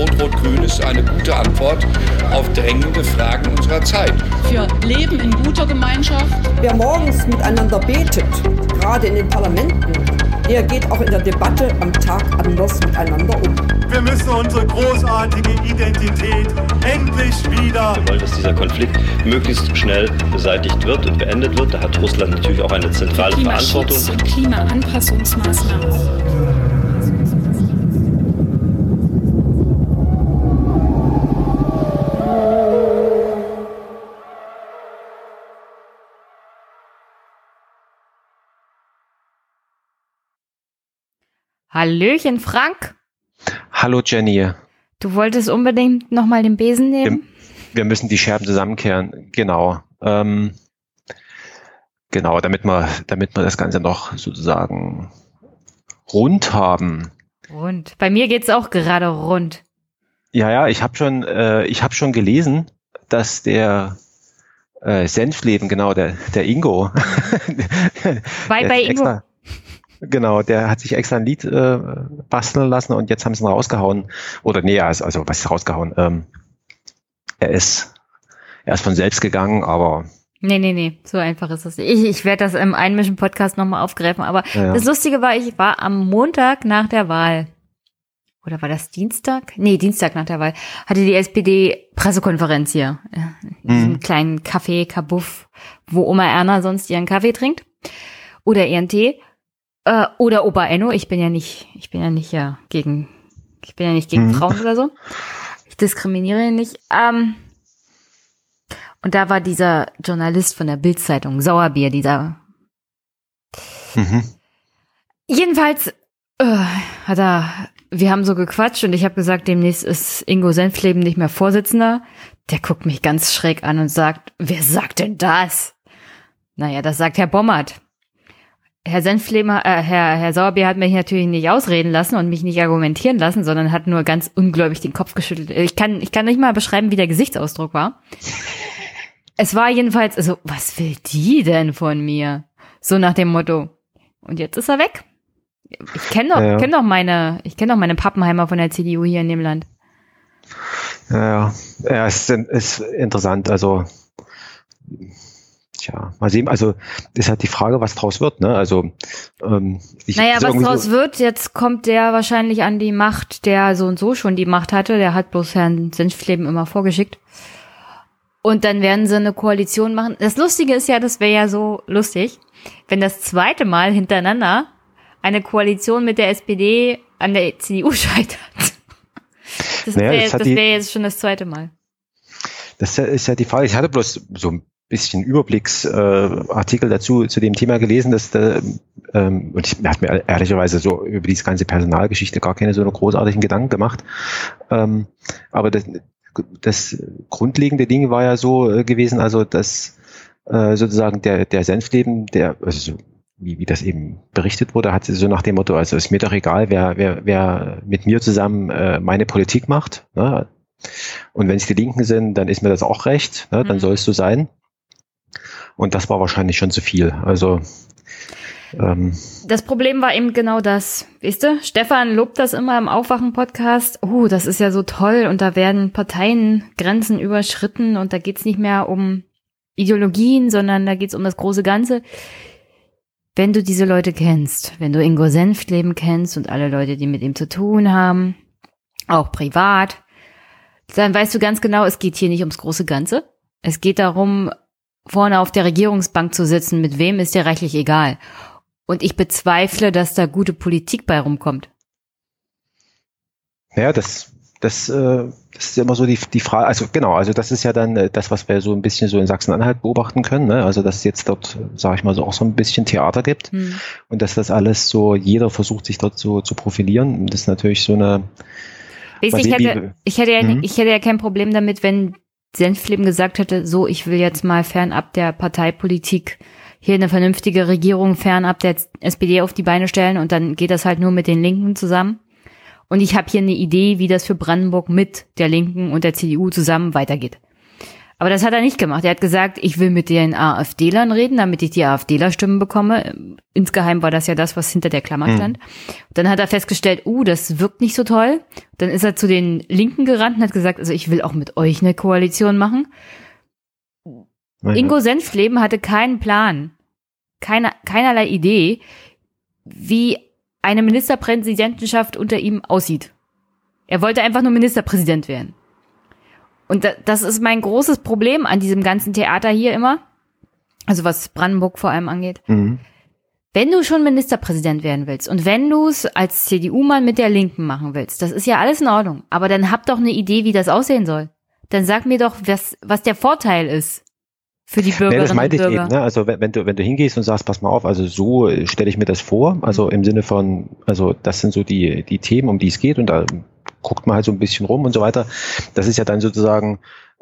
Rot-Rot-Grün ist eine gute Antwort auf drängende Fragen unserer Zeit. Für Leben in guter Gemeinschaft. Wer morgens miteinander betet, gerade in den Parlamenten, der geht auch in der Debatte am Tag anders miteinander um. Wir müssen unsere großartige Identität endlich wieder. Wir wollen, dass dieser Konflikt möglichst schnell beseitigt wird und beendet wird. Da hat Russland natürlich auch eine zentrale Verantwortung. Und Klimaanpassungsmaßnahmen. Hallöchen, Frank. Hallo, Jenny. Du wolltest unbedingt nochmal den Besen nehmen? Wir, wir, müssen die Scherben zusammenkehren. Genau. Ähm, genau, damit wir, damit wir das Ganze noch sozusagen rund haben. Rund. Bei mir geht's auch gerade rund. Ja, ja, ich habe schon, äh, ich habe schon gelesen, dass der äh, Senfleben, genau, der, der Ingo. Bei, bei Ingo. Extra, Genau, der hat sich extra ein Lied äh, basteln lassen und jetzt haben sie ihn rausgehauen. Oder nee, also, also was ist rausgehauen? Ähm, er ist er ist von selbst gegangen, aber Nee, nee, nee, so einfach ist es. Ich, ich werde das im Einmischen-Podcast nochmal aufgreifen. Aber ja. das Lustige war, ich war am Montag nach der Wahl. Oder war das Dienstag? Nee, Dienstag nach der Wahl. Hatte die SPD Pressekonferenz hier. In diesem mhm. kleinen Café, Kabuff, wo Oma Erna sonst ihren Kaffee trinkt. Oder ihren Tee. Äh, oder Opa Enno, ich bin ja nicht, ich bin ja nicht ja gegen, ich bin ja nicht gegen mhm. Frauen oder so. Ich diskriminiere nicht. Ähm, und da war dieser Journalist von der Bildzeitung, Sauerbier, dieser. Mhm. Jedenfalls äh, hat er, wir haben so gequatscht und ich habe gesagt, demnächst ist Ingo Senfleben nicht mehr Vorsitzender. Der guckt mich ganz schräg an und sagt, wer sagt denn das? Naja, das sagt Herr Bommert. Herr Senflemer, äh, Herr, Herr Sauerbier hat mich natürlich nicht ausreden lassen und mich nicht argumentieren lassen, sondern hat nur ganz ungläubig den Kopf geschüttelt. Ich kann, ich kann nicht mal beschreiben, wie der Gesichtsausdruck war. Es war jedenfalls, also, was will die denn von mir? So nach dem Motto. Und jetzt ist er weg. Ich kenne doch, ja, ja. kenn doch meine, ich kenne doch meine Pappenheimer von der CDU hier in dem Land. Ja, ja, ja es ist, ist interessant. Also Tja, mal sehen. Also ist halt die Frage, was draus wird. Ne? Also ähm, ich, naja, was draus so wird, jetzt kommt der wahrscheinlich an die Macht, der so und so schon die Macht hatte. Der hat bloß Herrn Senfleben immer vorgeschickt. Und dann werden sie eine Koalition machen. Das Lustige ist ja, das wäre ja so lustig, wenn das zweite Mal hintereinander eine Koalition mit der SPD an der CDU scheitert. Das naja, wäre wär jetzt schon das zweite Mal. Das ist ja die Frage. Ich hatte bloß so ein bisschen Überblicksartikel äh, dazu zu dem Thema gelesen, dass da, ähm, und ich habe mir ehrlicherweise so über diese ganze Personalgeschichte gar keine so eine großartigen Gedanken gemacht. Ähm, aber das, das grundlegende Ding war ja so äh, gewesen, also dass äh, sozusagen der, der Senfleben, der, also so, wie, wie das eben berichtet wurde, hat sie so nach dem Motto, also ist mir doch egal, wer, wer, wer mit mir zusammen äh, meine Politik macht. Ne? Und wenn es die Linken sind, dann ist mir das auch recht, ne? dann mhm. soll es so sein. Und das war wahrscheinlich schon zu viel. Also ähm, das Problem war eben genau das. Weißt du, Stefan lobt das immer im Aufwachen-Podcast. Oh, das ist ja so toll und da werden Parteiengrenzen überschritten und da geht's nicht mehr um Ideologien, sondern da geht's um das große Ganze. Wenn du diese Leute kennst, wenn du Ingo Senftleben kennst und alle Leute, die mit ihm zu tun haben, auch privat, dann weißt du ganz genau, es geht hier nicht ums große Ganze. Es geht darum, vorne auf der Regierungsbank zu sitzen, mit wem ist dir rechtlich egal. Und ich bezweifle, dass da gute Politik bei rumkommt. Ja, das, das, äh, das ist immer so die, die Frage, also genau, also das ist ja dann äh, das, was wir so ein bisschen so in Sachsen-Anhalt beobachten können, ne? also dass es jetzt dort, sage ich mal so, auch so ein bisschen Theater gibt hm. und dass das alles so, jeder versucht sich dort so zu profilieren. Das ist natürlich so eine... Weißt, ich, hätte, ich, hätte ja, hm? ich hätte ja kein Problem damit, wenn Senfleben gesagt hätte, so, ich will jetzt mal fernab der Parteipolitik hier eine vernünftige Regierung fernab der SPD auf die Beine stellen und dann geht das halt nur mit den Linken zusammen. Und ich habe hier eine Idee, wie das für Brandenburg mit der Linken und der CDU zusammen weitergeht. Aber das hat er nicht gemacht. Er hat gesagt, ich will mit den AfD-Lern reden, damit ich die AfD-Ler-Stimmen bekomme. Insgeheim war das ja das, was hinter der Klammer Hm. stand. Dann hat er festgestellt, uh, das wirkt nicht so toll. Dann ist er zu den Linken gerannt und hat gesagt, also ich will auch mit euch eine Koalition machen. Naja. Ingo Senftleben hatte keinen Plan, keine, keinerlei Idee, wie eine Ministerpräsidentenschaft unter ihm aussieht. Er wollte einfach nur Ministerpräsident werden. Und da, das ist mein großes Problem an diesem ganzen Theater hier immer. Also was Brandenburg vor allem angeht. Mhm. Wenn du schon Ministerpräsident werden willst und wenn du es als CDU-Mann mit der Linken machen willst, das ist ja alles in Ordnung. Aber dann hab doch eine Idee, wie das aussehen soll. Dann sag mir doch, was, was der Vorteil ist für die Nee, Bürgerinnen das meinte und ich Bürger. eben. Ne? Also wenn, wenn du wenn du hingehst und sagst, pass mal auf, also so äh, stelle ich mir das vor, also im Sinne von, also das sind so die die Themen, um die es geht und da guckt man halt so ein bisschen rum und so weiter. Das ist ja dann sozusagen,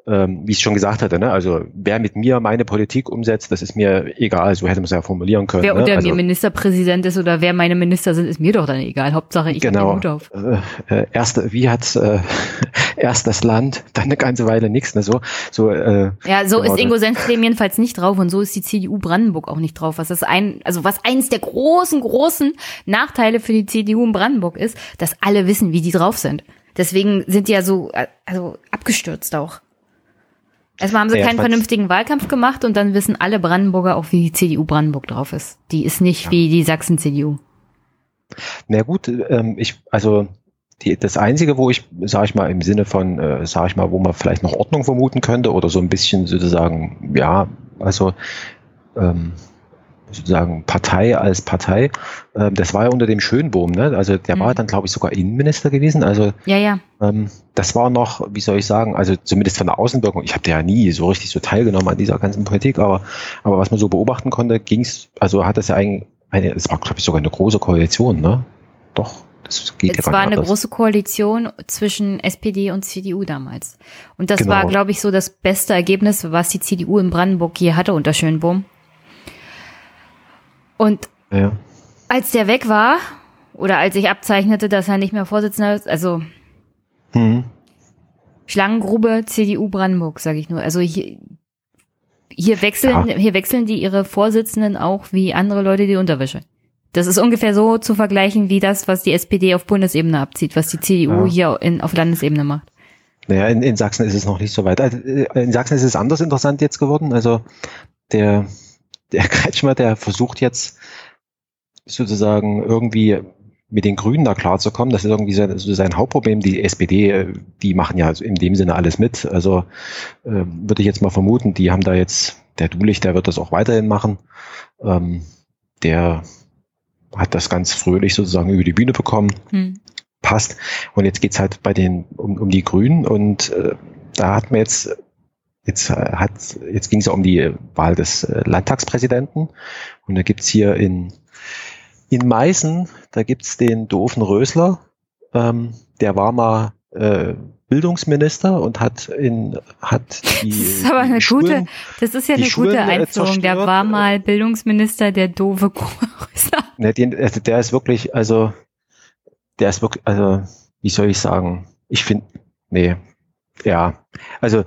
ähm, wie ich schon gesagt hatte, ne? also wer mit mir meine Politik umsetzt, das ist mir egal. So hätte man es ja formulieren können. Wer ne? unter also, mir Ministerpräsident ist oder wer meine Minister sind, ist mir doch dann egal. Hauptsache, ich Genau. hab den Hut auf. äh, äh, erst, wie hat äh, erst das Land, dann eine ganze Weile nichts, ne? So, so äh, Ja, so Genau, ist Ingo Senftleben jedenfalls nicht drauf und so ist die CDU Brandenburg auch nicht drauf. Was das ein, also was eins der großen, großen Nachteile für die CDU in Brandenburg ist, dass alle wissen, wie die drauf sind. Deswegen sind die ja so, äh, also abgestürzt auch. Erstmal haben sie Ja, keinen vernünftigen Wahlkampf gemacht und dann wissen alle Brandenburger auch, wie die CDU Brandenburg drauf ist. Die ist nicht wie die Sachsen-CDU. Na gut, ähm, ich, also die, das Einzige, wo ich, sage ich mal, im Sinne von, äh, sage ich mal, wo man vielleicht noch Ordnung vermuten könnte oder so ein bisschen sozusagen, ja, also ähm, sozusagen Partei als Partei, ähm, das war ja unter dem Schönbohm, ne? Also der Mhm. war dann, glaube ich, sogar Innenminister gewesen. Also Ja, ja. ähm, das war noch, wie soll ich sagen, also zumindest von der Außenwirkung, ich habe da ja nie so richtig so teilgenommen an dieser ganzen Politik, aber, aber was man so beobachten konnte, ging's, also hat das ja eigentlich eine, es war, glaube ich, sogar eine große Koalition, ne? Doch, das geht Es war eine anders. große Koalition zwischen SPD und CDU damals. Und das Genau. war, glaube ich, so das beste Ergebnis, was die CDU in Brandenburg je hatte unter Schönbohm. Und Ja. als der weg war, oder als ich abzeichnete, dass er nicht mehr Vorsitzender ist, also Hm. Schlangengrube CDU Brandenburg, sage ich nur. Also hier, hier wechseln, Ja. hier wechseln die ihre Vorsitzenden auch wie andere Leute die Unterwäsche. Das ist ungefähr so zu vergleichen wie das, was die SPD auf Bundesebene abzieht, was die CDU Ja. hier in, auf Landesebene macht. Naja, in, in Sachsen ist es noch nicht so weit. Also, äh, in Sachsen ist es anders interessant jetzt geworden. Also der, der Kretschmer, der versucht jetzt sozusagen irgendwie mit den Grünen da klarzukommen. Das ist irgendwie sein, so sein Hauptproblem. Die SPD, äh, die machen ja in dem Sinne alles mit. Also äh, würde ich jetzt mal vermuten, die haben da jetzt, der Dulich, der wird das auch weiterhin machen. Ähm, der hat das ganz fröhlich sozusagen über die Bühne bekommen Hm. passt. Und jetzt geht's halt bei den um, um die Grünen und äh, da hat man jetzt jetzt äh, hat jetzt ging es ja um die Wahl des äh, Landtagspräsidenten und da gibt's hier in in Meißen, da gibt's den doofen Rösler, ähm, der war mal äh, Bildungsminister und hat in hat die Das ist aber eine Schulen, gute, das ist ja eine Schulen, gute äh, Einführung. Der war mal Bildungsminister, der doofe Größer. Ne, den, also der ist wirklich, also der ist wirklich, also wie soll ich sagen? Ich finde, nee, ja, also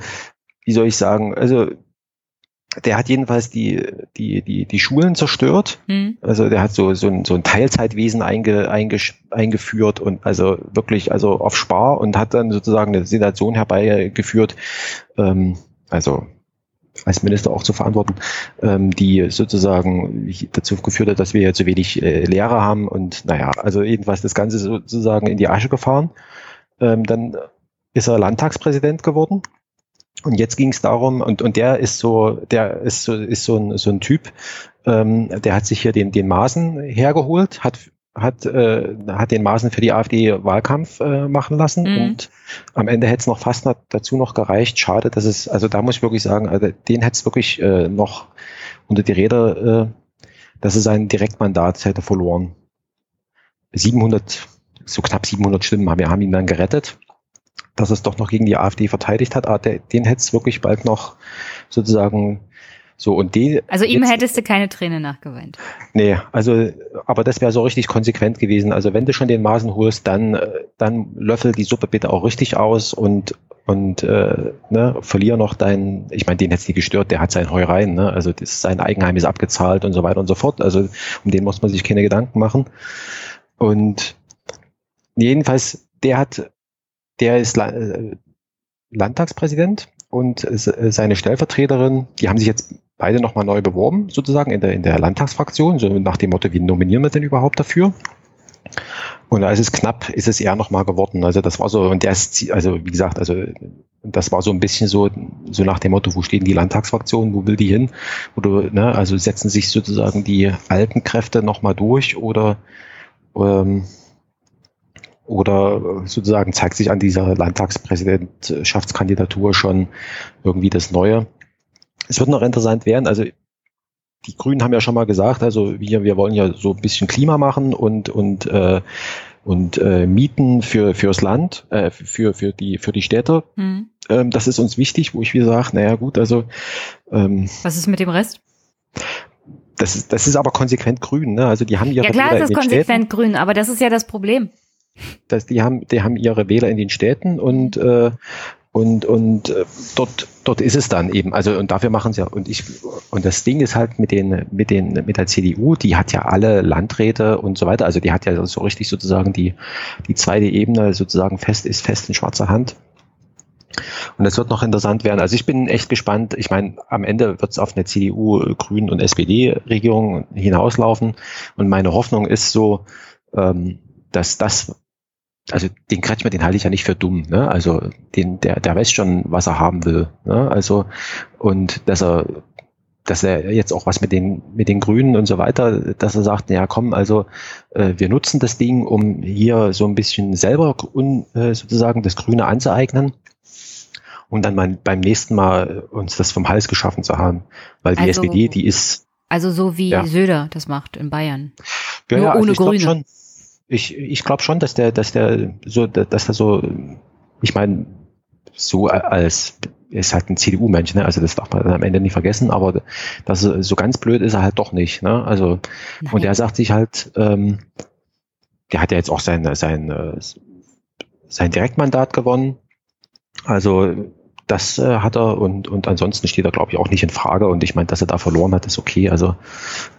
wie soll ich sagen? Also der hat jedenfalls die die die die Schulen zerstört. Hm. Also der hat so so ein, so ein Teilzeitwesen einge, eingesch- eingeführt und also wirklich also auf Spar und hat dann sozusagen eine Situation herbeigeführt. Ähm, also als Minister auch zu verantworten, ähm, die sozusagen dazu geführt hat, dass wir ja zu wenig äh, Lehrer haben und naja, also jedenfalls das Ganze sozusagen in die Asche gefahren. Ähm, dann ist er Landtagspräsident geworden. Und jetzt ging es darum, und, und der ist so, der ist so, ist so ein, so ein Typ, ähm, der hat sich hier den, den Maßen hergeholt, hat, hat, äh, hat den Maßen für die AfD Wahlkampf äh, machen lassen Mhm. und am Ende hätte es noch fast noch dazu noch gereicht. Schade, dass es, also da muss ich wirklich sagen, also den hätte es wirklich äh, noch unter die Räder, äh, dass er sein Direktmandat hätte verloren. 700, so knapp 700 Stimmen haben, wir haben ihn dann gerettet, dass es doch noch gegen die AfD verteidigt hat. Aber der, den hätte es wirklich bald noch sozusagen So, und die. Also ihm jetzt, hättest du keine Träne nachgeweint. Nee, also, aber das wäre so richtig konsequent gewesen. Also wenn du schon den Maßen holst, dann, dann löffel die Suppe bitte auch richtig aus und, und äh, ne, verlier noch deinen, ich meine, den hätte nie gestört, der hat sein Heu rein, ne? Also das, sein Eigenheim ist abgezahlt und so weiter und so fort. Also um den muss man sich keine Gedanken machen. Und jedenfalls, der hat, der ist äh, Landtagspräsident und seine Stellvertreterin, die haben sich jetzt beide nochmal neu beworben, sozusagen in der, in der Landtagsfraktion, so nach dem Motto, wie nominieren wir denn überhaupt dafür? Und als es knapp ist es eher nochmal geworden. Also das war so, und der ist, also wie gesagt, also das war so ein bisschen so, so nach dem Motto, wo stehen die Landtagsfraktionen, wo will die hin? Oder, ne, also setzen sich sozusagen die alten Kräfte nochmal durch oder, ähm, oder sozusagen zeigt sich an dieser Landtagspräsidentschaftskandidatur schon irgendwie das Neue. Es wird noch interessant werden. Also die Grünen haben ja schon mal gesagt, also wir, wir wollen ja so ein bisschen Klima machen und, und, äh, und äh, Mieten für fürs Land, äh, für, für, die, für die Städte. Mhm. Ähm, das ist uns wichtig, wo ich wieder sage, naja gut, also ähm, Was ist mit dem Rest? Das ist, das ist aber konsequent grün, ne? Also die haben ihre Ja klar, ist das konsequent Städten. grün, aber das ist ja das Problem. Das, die haben, die haben ihre Wähler in den Städten und äh, und, und äh, dort, dort ist es dann eben. Also und dafür machen sie ja. Und ich und das Ding ist halt mit den mit den mit der CDU, die hat ja alle Landräte und so weiter. Also die hat ja so richtig sozusagen die die zweite Ebene sozusagen fest ist fest in schwarzer Hand. Und das wird noch interessant werden. Also ich bin echt gespannt. Ich meine, am Ende wird es auf eine CDU, Grünen und SPD-Regierung hinauslaufen. Und meine Hoffnung ist so, ähm, dass das also den Kretschmer, den halte ich ja nicht für dumm. Ne? Also den, der, der weiß schon, was er haben will. Ne? Also und dass er, dass er jetzt auch was mit den mit den Grünen und so weiter, dass er sagt, ja komm, also äh, wir nutzen das Ding, um hier so ein bisschen selber un, äh, sozusagen das Grüne anzueignen und dann mal beim nächsten Mal uns das vom Hals geschaffen zu haben, weil die also, SPD, die ist also so wie ja. Söder das macht in Bayern. Ja, Nur ja, also ohne Grüne. Schon, ich, ich glaube schon, dass der, dass der so, dass der so, ich meine, so als ist halt ein CDU-Mensch, ne? Also das darf man am Ende nicht vergessen, aber das so ganz blöd ist er halt doch nicht, ne? Also Nein. und er sagt sich halt, ähm, der hat ja jetzt auch sein sein äh, sein Direktmandat gewonnen, also das äh, hat er und und ansonsten steht er glaube ich auch nicht in Frage und ich meine, dass er da verloren hat, ist okay, also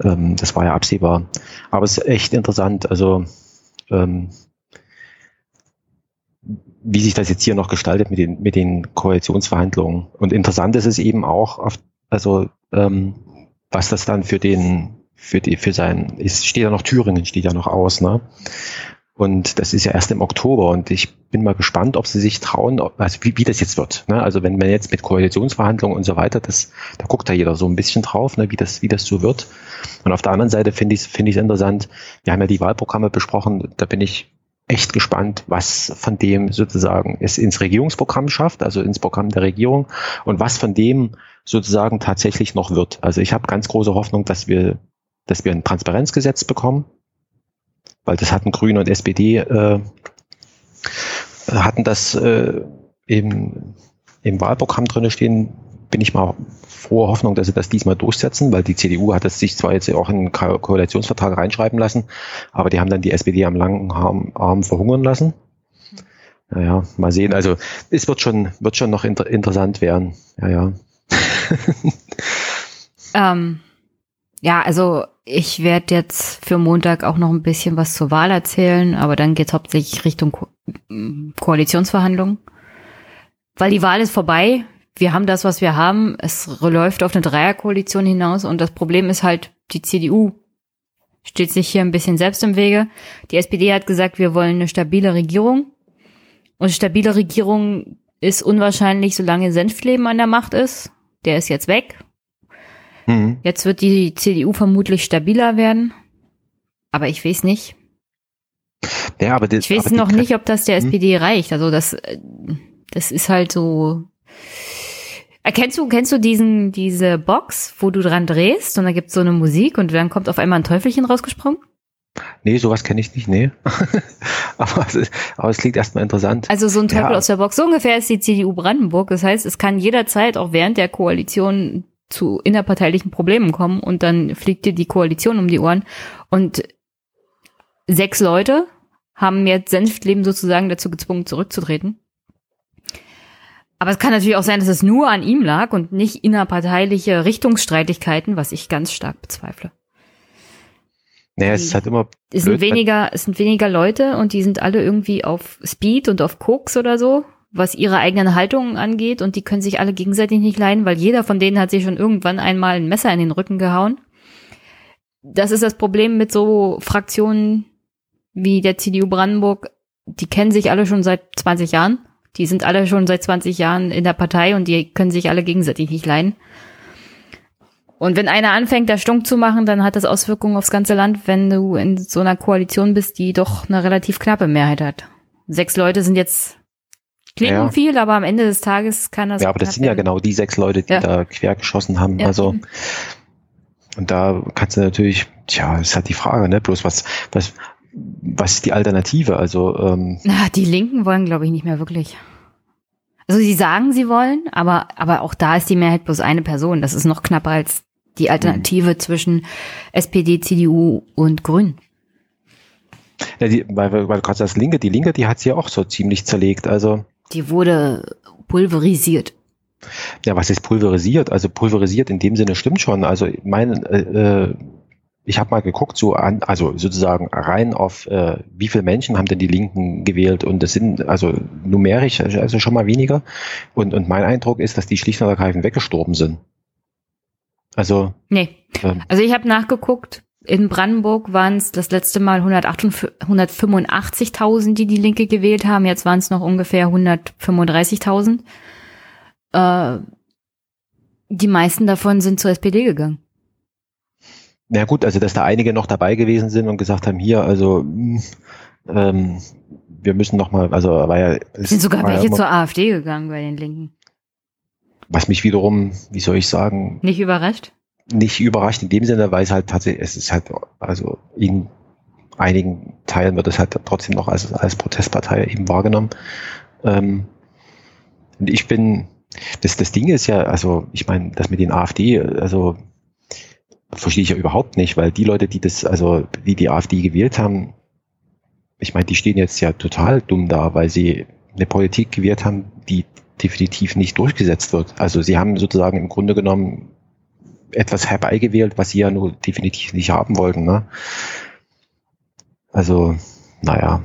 ähm, das war ja absehbar, aber es ist echt interessant, also ähm, wie sich das jetzt hier noch gestaltet mit den, mit den Koalitionsverhandlungen. Und interessant ist es eben auch, auf, also ähm, was das dann für den, für die, für sein, es steht ja noch Thüringen, steht ja noch aus, ne? Und das ist ja erst im Oktober und ich bin mal gespannt, ob sie sich trauen, also wie, wie das jetzt wird. Ne? Also wenn man jetzt mit Koalitionsverhandlungen und so weiter, das, da guckt da jeder so ein bisschen drauf, ne? wie das, wie das so wird. Und auf der anderen Seite finde ich finde ich interessant. Wir haben ja die Wahlprogramme besprochen. Da bin ich echt gespannt, was von dem sozusagen es ins Regierungsprogramm schafft, also ins Programm der Regierung und was von dem sozusagen tatsächlich noch wird. Also ich habe ganz große Hoffnung, dass wir, dass wir ein Transparenzgesetz bekommen weil das hatten Grüne und SPD äh, hatten das äh, im, im Wahlprogramm drin stehen, bin ich mal frohe Hoffnung, dass sie das diesmal durchsetzen, weil die CDU hat es sich zwar jetzt auch in einen Ko Koalitionsvertrag reinschreiben lassen, aber die haben dann die SPD am langen Arm, Arm verhungern lassen. Naja, mal sehen. Also es wird schon, wird schon noch inter interessant werden. Ja, ja. ähm, ja, also ich werde jetzt für Montag auch noch ein bisschen was zur Wahl erzählen, aber dann geht's hauptsächlich Richtung Ko Koalitionsverhandlungen. Weil die Wahl ist vorbei. Wir haben das, was wir haben. Es läuft auf eine Dreierkoalition hinaus und das Problem ist halt, die CDU steht sich hier ein bisschen selbst im Wege. Die SPD hat gesagt, wir wollen eine stabile Regierung. Und stabile Regierung ist unwahrscheinlich, solange Senfleben an der Macht ist. Der ist jetzt weg. Mhm. Jetzt wird die CDU vermutlich stabiler werden. Aber ich weiß nicht. Ja, aber das, ich weiß noch nicht, ob das der? SPD reicht. Also das, das ist halt so. Erkennst du, kennst du diesen, diese Box, wo du dran drehst und da gibt's so eine Musik und dann kommt auf einmal ein Teufelchen rausgesprungen? Nee, sowas kenne ich nicht, nee. aber, es, aber es klingt erstmal interessant. Also so ein Teufel ja. aus der Box. So ungefähr ist die CDU Brandenburg. Das heißt, es kann jederzeit auch während der Koalition zu innerparteilichen Problemen kommen und dann fliegt dir die Koalition um die Ohren und sechs Leute haben jetzt Senftleben sozusagen dazu gezwungen, zurückzutreten. Aber es kann natürlich auch sein, dass es nur an ihm lag und nicht innerparteiliche Richtungsstreitigkeiten, was ich ganz stark bezweifle. Naja, es ist halt immer. Es sind weniger, es sind weniger Leute und die sind alle irgendwie auf Speed und auf Koks oder so, was ihre eigenen Haltungen angeht und die können sich alle gegenseitig nicht leiden, weil jeder von denen hat sich schon irgendwann einmal ein Messer in den Rücken gehauen. Das ist das Problem mit so Fraktionen wie der CDU Brandenburg. Die kennen sich alle schon seit 20 Jahren. Die sind alle schon seit 20 Jahren in der Partei und die können sich alle gegenseitig nicht leiden. Und wenn einer anfängt, da stunk zu machen, dann hat das Auswirkungen aufs ganze Land, wenn du in so einer Koalition bist, die doch eine relativ knappe Mehrheit hat. Sechs Leute sind jetzt klingen ja. viel, aber am Ende des Tages kann das. Ja, aber das sind ja genau die sechs Leute, die ja. da quer geschossen haben. Ja. Also und da kannst du natürlich, tja, ist halt die Frage, ne? Bloß was, was, was ist die Alternative? Also ähm, Na, die Linken wollen, glaube ich, nicht mehr wirklich. Also sie sagen, sie wollen, aber aber auch da ist die Mehrheit bloß eine Person. Das ist noch knapper als die Alternative mhm. zwischen SPD, CDU und Grün. Ja, die, weil, weil du gerade sagst, Linke, die Linke, die hat sie ja auch so ziemlich zerlegt. Also die wurde pulverisiert. Ja, was ist pulverisiert? Also pulverisiert in dem Sinne stimmt schon. Also mein, äh, äh, ich habe mal geguckt, so an, also sozusagen rein auf äh, wie viele Menschen haben denn die Linken gewählt und das sind also numerisch also schon mal weniger. Und, und mein Eindruck ist, dass die schlicht und ergreifend weggestorben sind. Also. Nee. Ähm, also ich habe nachgeguckt. In Brandenburg waren es das letzte Mal 185.000, die die Linke gewählt haben. Jetzt waren es noch ungefähr 135.000. Äh, die meisten davon sind zur SPD gegangen. Na gut, also dass da einige noch dabei gewesen sind und gesagt haben, hier, also hm, ähm, wir müssen noch mal, also war ja sind sogar welche ja zur AfD gegangen bei den Linken. Was mich wiederum, wie soll ich sagen? Nicht überrascht? Nicht überrascht in dem Sinne, weil es halt tatsächlich, es ist halt, also in einigen Teilen wird es halt trotzdem noch als, als Protestpartei eben wahrgenommen. Ähm, und ich bin, das, das Ding ist ja, also ich meine, das mit den AfD, also verstehe ich ja überhaupt nicht, weil die Leute, die das, also die die AfD gewählt haben, ich meine, die stehen jetzt ja total dumm da, weil sie eine Politik gewählt haben, die definitiv nicht durchgesetzt wird. Also sie haben sozusagen im Grunde genommen etwas herbeigewählt, was sie ja nur definitiv nicht haben wollten. Ne? Also, naja.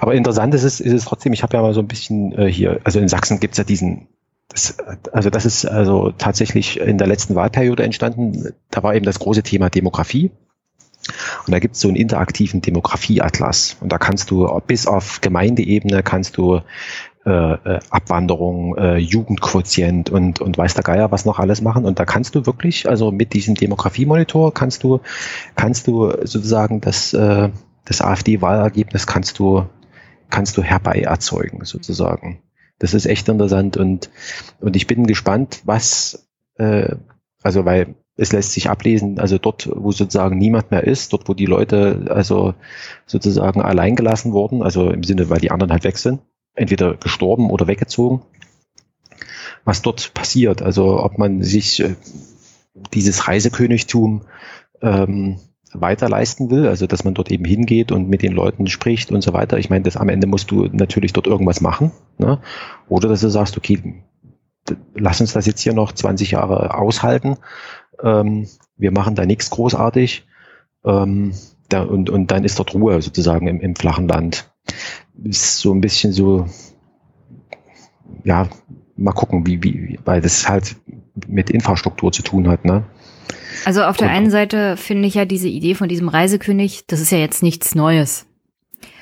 Aber interessant ist es, ist es trotzdem, ich habe ja mal so ein bisschen äh, hier, also in Sachsen gibt's ja diesen, das, also das ist also tatsächlich in der letzten Wahlperiode entstanden, da war eben das große Thema Demografie. Und da gibt es so einen interaktiven Demografieatlas. Und da kannst du bis auf Gemeindeebene kannst du äh, äh, Abwanderung, äh, Jugendquotient und, und weiß der Geier was noch alles machen. Und da kannst du wirklich, also mit diesem Demografiemonitor kannst du, kannst du sozusagen das, äh, das AfD-Wahlergebnis kannst du, kannst du herbei erzeugen, sozusagen. Das ist echt interessant und, und ich bin gespannt, was, äh, also weil es lässt sich ablesen, also dort, wo sozusagen niemand mehr ist, dort, wo die Leute also sozusagen allein gelassen wurden, also im Sinne, weil die anderen halt weg sind, entweder gestorben oder weggezogen. Was dort passiert, also ob man sich äh, dieses Reisekönigtum ähm, weiter leisten will, also dass man dort eben hingeht und mit den Leuten spricht und so weiter. Ich meine, das am Ende musst du natürlich dort irgendwas machen. Ne? Oder dass du sagst, okay, lass uns das jetzt hier noch 20 Jahre aushalten. Ähm, wir machen da nichts großartig. Ähm, da, und, und dann ist dort Ruhe sozusagen im, im flachen Land ist so ein bisschen so, ja, mal gucken, wie, wie, weil das halt mit Infrastruktur zu tun hat, ne? Also auf der einen Seite finde ich ja diese Idee von diesem Reisekönig, das ist ja jetzt nichts Neues.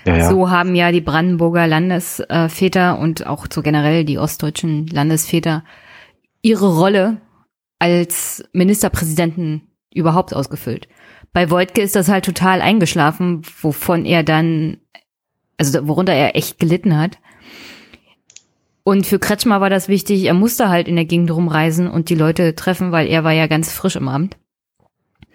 Ja, ja. So haben ja die Brandenburger Landesväter und auch so generell die ostdeutschen Landesväter ihre Rolle als Ministerpräsidenten überhaupt ausgefüllt. Bei Wojtke ist das halt total eingeschlafen, wovon er dann also worunter er echt gelitten hat. Und für Kretschmer war das wichtig, er musste halt in der Gegend rumreisen und die Leute treffen, weil er war ja ganz frisch im Amt.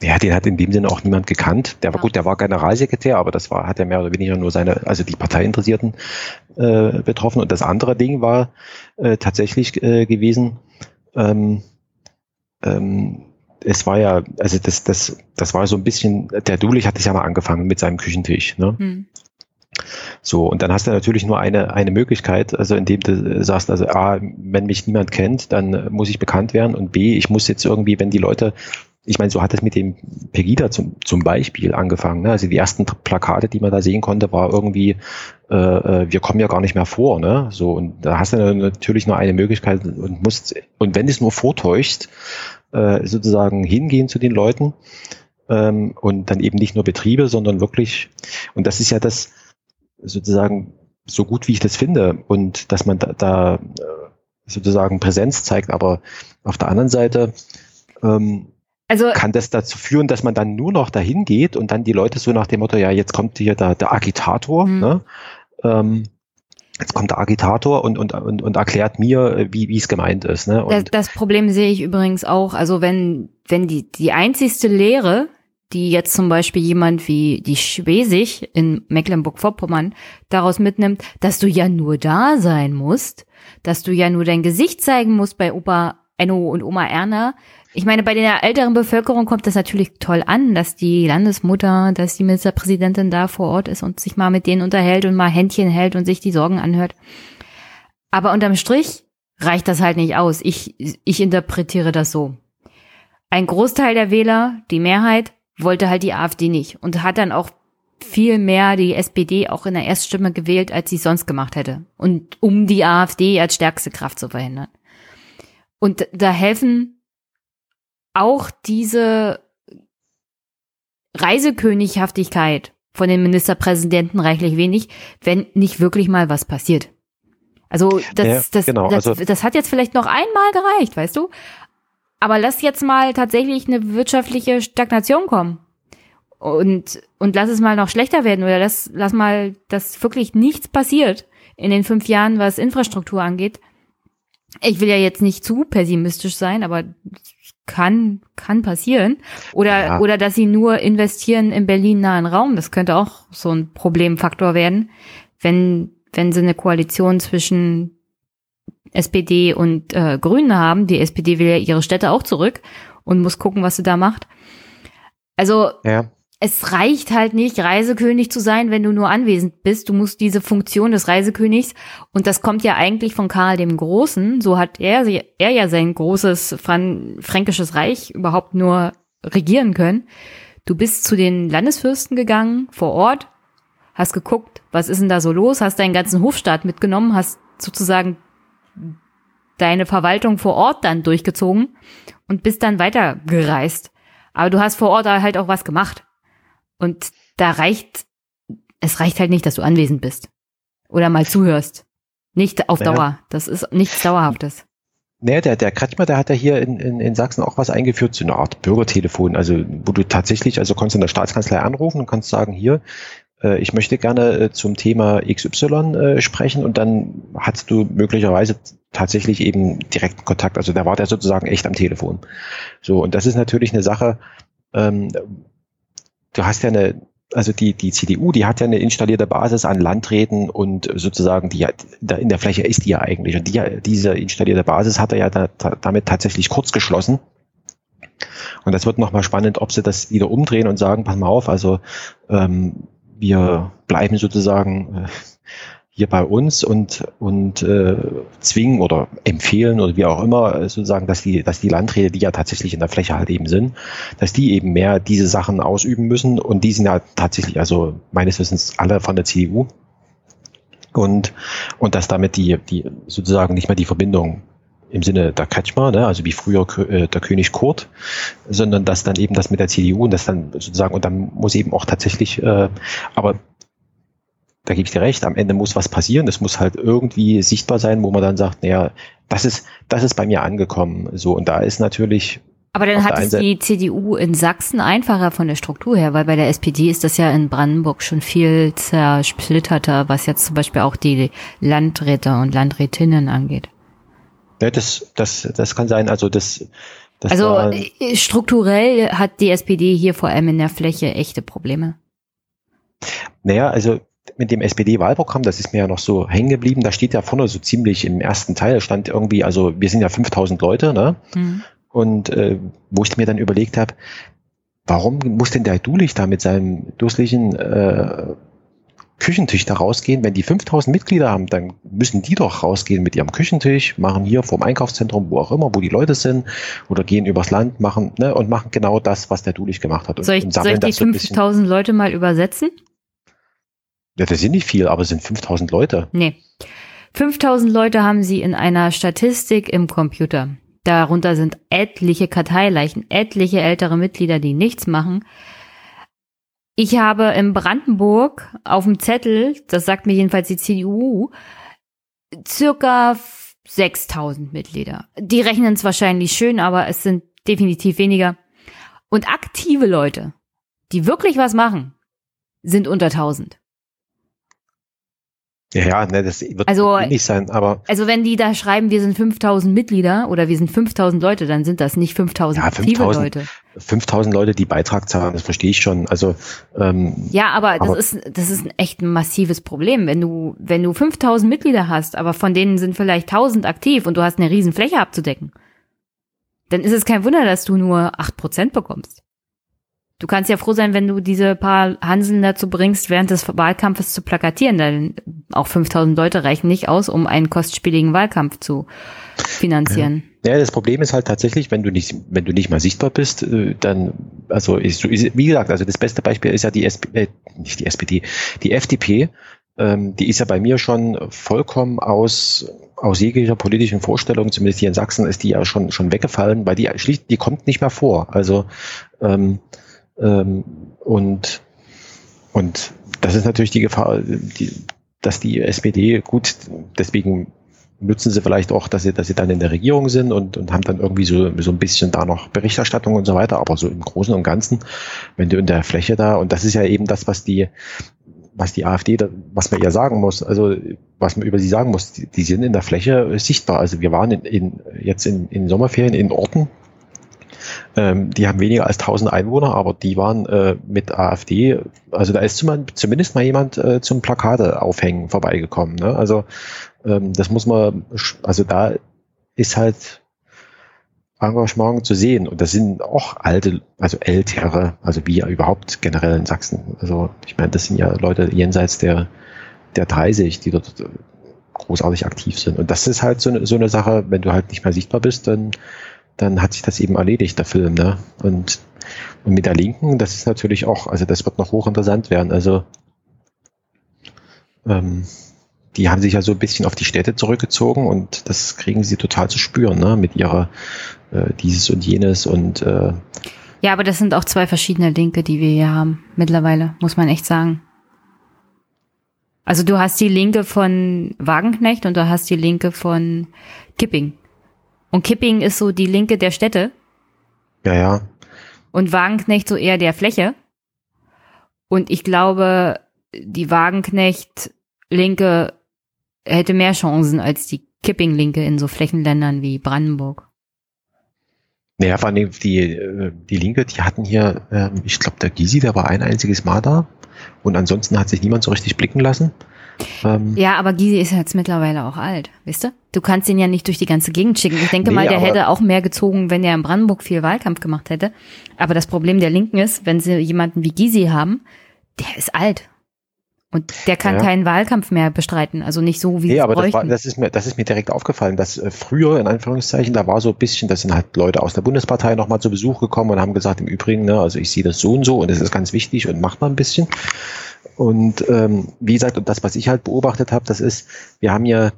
Ja, den hat in dem Sinne auch niemand gekannt. Der war ja. gut, der war Generalsekretär, aber das war, hat er mehr oder weniger nur seine, also die Parteiinteressierten äh, betroffen. Und das andere Ding war äh, tatsächlich äh, gewesen, ähm, ähm, es war ja, also das, das, das war so ein bisschen, der Dulich hat es ja mal angefangen mit seinem Küchentisch. Ne? Hm. So, und dann hast du natürlich nur eine, eine Möglichkeit, also indem du sagst, also A, wenn mich niemand kennt, dann muss ich bekannt werden und B, ich muss jetzt irgendwie, wenn die Leute, ich meine, so hat es mit dem Pegida zum, zum Beispiel angefangen. Ne? Also die ersten Plakate, die man da sehen konnte, war irgendwie, äh, äh wir kommen ja gar nicht mehr vor. Ne? So, und da hast du natürlich nur eine Möglichkeit und musst, und wenn du es nur vortäuschst, äh, sozusagen hingehen zu den Leuten ähm, und dann eben nicht nur Betriebe, sondern wirklich, und das ist ja das, sozusagen so gut wie ich das finde und dass man da, da äh, sozusagen Präsenz zeigt, aber auf der anderen Seite ähm, also, kann das dazu führen, dass man dann nur noch dahin geht und dann die Leute so nach dem Motto, ja, jetzt kommt hier der, der Agitator, mhm. ne? ähm, jetzt kommt der Agitator und, und, und, und erklärt mir, wie wie es gemeint ist. Ne? Und das, das Problem sehe ich übrigens auch, also wenn, wenn die, die einzigste Lehre, die jetzt zum Beispiel jemand wie die Schwesig in Mecklenburg-Vorpommern daraus mitnimmt, dass du ja nur da sein musst, dass du ja nur dein Gesicht zeigen musst bei Opa Enno und Oma Erna. Ich meine, bei der älteren Bevölkerung kommt das natürlich toll an, dass die Landesmutter, dass die Ministerpräsidentin da vor Ort ist und sich mal mit denen unterhält und mal Händchen hält und sich die Sorgen anhört. Aber unterm Strich reicht das halt nicht aus. Ich, ich interpretiere das so. Ein Großteil der Wähler, die Mehrheit, wollte halt die AfD nicht und hat dann auch viel mehr die SPD auch in der Erststimme gewählt, als sie sonst gemacht hätte. Und um die AfD als stärkste Kraft zu verhindern. Und da helfen auch diese Reisekönighaftigkeit von den Ministerpräsidenten reichlich wenig, wenn nicht wirklich mal was passiert. Also das, ja, das, genau, das, also das hat jetzt vielleicht noch einmal gereicht, weißt du? Aber lass jetzt mal tatsächlich eine wirtschaftliche Stagnation kommen. Und, und lass es mal noch schlechter werden oder lass, lass mal, dass wirklich nichts passiert in den fünf Jahren, was Infrastruktur angeht. Ich will ja jetzt nicht zu pessimistisch sein, aber kann, kann passieren. Oder, ja. oder dass sie nur investieren im Berlin nahen Raum. Das könnte auch so ein Problemfaktor werden, wenn, wenn sie eine Koalition zwischen SPD und äh, Grünen haben. Die SPD will ja ihre Städte auch zurück und muss gucken, was sie da macht. Also ja. es reicht halt nicht, Reisekönig zu sein, wenn du nur anwesend bist. Du musst diese Funktion des Reisekönigs, und das kommt ja eigentlich von Karl dem Großen, so hat er, er ja sein großes Fran fränkisches Reich überhaupt nur regieren können. Du bist zu den Landesfürsten gegangen, vor Ort, hast geguckt, was ist denn da so los, hast deinen ganzen Hofstaat mitgenommen, hast sozusagen deine Verwaltung vor Ort dann durchgezogen und bist dann weitergereist. Aber du hast vor Ort halt auch was gemacht. Und da reicht, es reicht halt nicht, dass du anwesend bist. Oder mal zuhörst. Nicht auf Dauer. Das ist nichts Dauerhaftes. Naja, der, der Kretschmer, der hat ja hier in, in, in Sachsen auch was eingeführt, so eine Art Bürgertelefon, also wo du tatsächlich, also kannst du in der Staatskanzlei anrufen und kannst sagen, hier, ich möchte gerne äh, zum Thema XY äh, sprechen und dann hast du möglicherweise tatsächlich eben direkten Kontakt. Also da war der sozusagen echt am Telefon. So, und das ist natürlich eine Sache, ähm, du hast ja eine, also die, die CDU, die hat ja eine installierte Basis an Landräten und sozusagen die da in der Fläche ist die ja eigentlich. Und die, diese installierte Basis hat er ja da, damit tatsächlich kurz geschlossen. Und das wird nochmal spannend, ob sie das wieder umdrehen und sagen, pass mal auf, also ähm, wir bleiben sozusagen äh, hier bei uns und, und äh, zwingen oder empfehlen oder wie auch immer äh, sozusagen, dass die, dass die Landräte, die ja tatsächlich in der Fläche halt eben sind, dass die eben mehr diese Sachen ausüben müssen. Und die sind ja tatsächlich, also meines Wissens alle von der CDU und, und dass damit die, die sozusagen nicht mehr die Verbindung im Sinne der Kretschmer, ne, also wie früher äh, der König Kurt, sondern dass dann eben das mit der CDU und das dann sozusagen, und dann muss eben auch tatsächlich, äh, aber da gebe ich dir recht, am Ende muss was passieren, es muss halt irgendwie sichtbar sein, wo man dann sagt, naja, das ist, das ist bei mir angekommen. So, und da ist natürlich. Aber dann hat es die CDU in Sachsen einfacher von der Struktur her, weil bei der SPD ist das ja in Brandenburg schon viel zersplitterter, was jetzt zum Beispiel auch die Landräte und Landrätinnen angeht. Ja, das, das, das kann sein. Also das, das also war, äh, strukturell hat die SPD hier vor allem in der Fläche echte Probleme. Naja, also mit dem SPD-Wahlprogramm, das ist mir ja noch so hängen geblieben, da steht ja vorne so ziemlich im ersten Teil, stand irgendwie, also wir sind ja 5000 Leute, ne? Mhm. Und äh, wo ich mir dann überlegt habe, warum muss denn der Dulich da mit seinem dusseligen äh, Küchentisch da rausgehen? Wenn die 5000 Mitglieder haben, dann müssen die doch rausgehen mit ihrem Küchentisch, machen hier vorm Einkaufszentrum, wo auch immer, wo die Leute sind, oder gehen übers Land, machen ne, und machen genau das, was der Dulich gemacht hat. Und, soll ich, soll ich die 5000 Leute mal übersetzen? Ja, das sind nicht viel, aber es sind 5000 Leute. Nee. 5000 Leute haben sie in einer Statistik im Computer. Darunter sind etliche Karteileichen, etliche ältere Mitglieder, die nichts machen. Ich habe in Brandenburg auf dem Zettel, das sagt mir jedenfalls die CDU, circa 6000 Mitglieder. Die rechnen es wahrscheinlich schön, aber es sind definitiv weniger. Und aktive Leute, die wirklich was machen, sind unter 1000. Ja, ja, ne, das wird also, nicht sein, aber. Also wenn die da schreiben, wir sind 5000 Mitglieder oder wir sind 5000 Leute, dann sind das nicht 5000 ja, aktive 5000, Leute. 5000 Leute, die Beitrag zahlen, das verstehe ich schon. Also ähm, ja, aber, aber das ist das ist ein echt ein massives Problem, wenn du wenn du 5000 Mitglieder hast, aber von denen sind vielleicht 1000 aktiv und du hast eine riesen Fläche abzudecken, dann ist es kein Wunder, dass du nur 8% bekommst. Du kannst ja froh sein, wenn du diese paar Hanseln dazu bringst, während des Wahlkampfes zu plakatieren, denn auch 5000 Leute reichen nicht aus, um einen kostspieligen Wahlkampf zu finanzieren. Ja. ja. das Problem ist halt tatsächlich, wenn du nicht, wenn du nicht mal sichtbar bist, äh, dann, also ist, wie gesagt, also das beste Beispiel ist ja die SPD, äh, nicht die SPD, die FDP, ähm, die ist ja bei mir schon vollkommen aus aus jeglicher politischen Vorstellung, zumindest hier in Sachsen, ist die ja schon schon weggefallen, weil die schlicht, die kommt nicht mehr vor. Also ähm, ähm, und, und das ist natürlich die Gefahr, die, dass die SPD gut, deswegen nutzen sie vielleicht auch, dass sie, dass sie dann in der Regierung sind und, und haben dann irgendwie so, so ein bisschen da noch Berichterstattung und so weiter, aber so im Großen und Ganzen, wenn du in der Fläche da, und das ist ja eben das, was die, was die AfD, was man ihr sagen muss, also was man über sie sagen muss, die, die sind in der Fläche sichtbar. Also wir waren in, in, jetzt in, in Sommerferien in Orten, ähm, die haben weniger als 1000 Einwohner, aber die waren äh, mit AfD, also da ist zumindest mal jemand äh, zum Plakate aufhängen vorbeigekommen. Ne? Also ähm, das muss man, also da ist halt Engagement zu sehen. Und das sind auch alte, also ältere, also wie überhaupt generell in Sachsen. Also ich meine, das sind ja Leute jenseits der, der 30, die dort großartig aktiv sind. Und das ist halt so so eine Sache, wenn du halt nicht mehr sichtbar bist, dann dann hat sich das eben erledigt, der Film. Ne? Und, und mit der Linken, das ist natürlich auch, also das wird noch hochinteressant werden. Also ähm, die haben sich ja so ein bisschen auf die Städte zurückgezogen und das kriegen sie total zu spüren, ne? mit ihrer äh, dieses und jenes und äh, ja, aber das sind auch zwei verschiedene Linke, die wir hier haben mittlerweile, muss man echt sagen. Also du hast die Linke von Wagenknecht und du hast die Linke von Kipping. Und Kipping ist so die Linke der Städte. Ja, ja. Und Wagenknecht so eher der Fläche. Und ich glaube, die Wagenknecht-Linke hätte mehr Chancen als die Kipping-Linke in so Flächenländern wie Brandenburg. Naja, vor allem die, äh, die Linke, die hatten hier, ähm, ich glaube, der Gysi, der war ein einziges Mal da. Und ansonsten hat sich niemand so richtig blicken lassen. Ähm, ja, aber Gysi ist jetzt mittlerweile auch alt, weißt du? Du kannst ihn ja nicht durch die ganze Gegend schicken. Ich denke nee, mal, der hätte auch mehr gezogen, wenn er in Brandenburg viel Wahlkampf gemacht hätte. Aber das Problem der Linken ist, wenn sie jemanden wie Gysi haben, der ist alt. Und der kann ja. keinen Wahlkampf mehr bestreiten, also nicht so wie nee, aber das, war, das, ist mir, das ist mir direkt aufgefallen, dass äh, früher, in Anführungszeichen, da war so ein bisschen, da sind halt Leute aus der Bundespartei nochmal zu Besuch gekommen und haben gesagt, im Übrigen, ne, also ich sehe das so und so und das ist ganz wichtig und macht mal ein bisschen. Und ähm, wie gesagt, und das, was ich halt beobachtet habe, das ist, wir haben ja,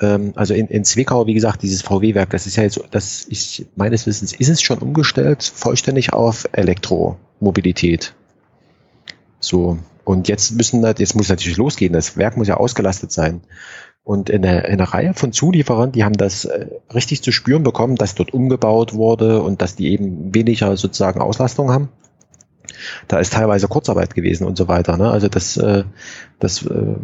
ähm, also in, in Zwickau, wie gesagt, dieses VW-Werk, das ist ja jetzt, das ist, meines Wissens ist es schon umgestellt, vollständig auf Elektromobilität. So. Und jetzt müssen, jetzt muss natürlich losgehen, das Werk muss ja ausgelastet sein. Und in einer, in einer Reihe von Zulieferern, die haben das äh, richtig zu spüren bekommen, dass dort umgebaut wurde und dass die eben weniger sozusagen Auslastung haben da ist teilweise Kurzarbeit gewesen und so weiter. Ne? Also das, äh, das, äh,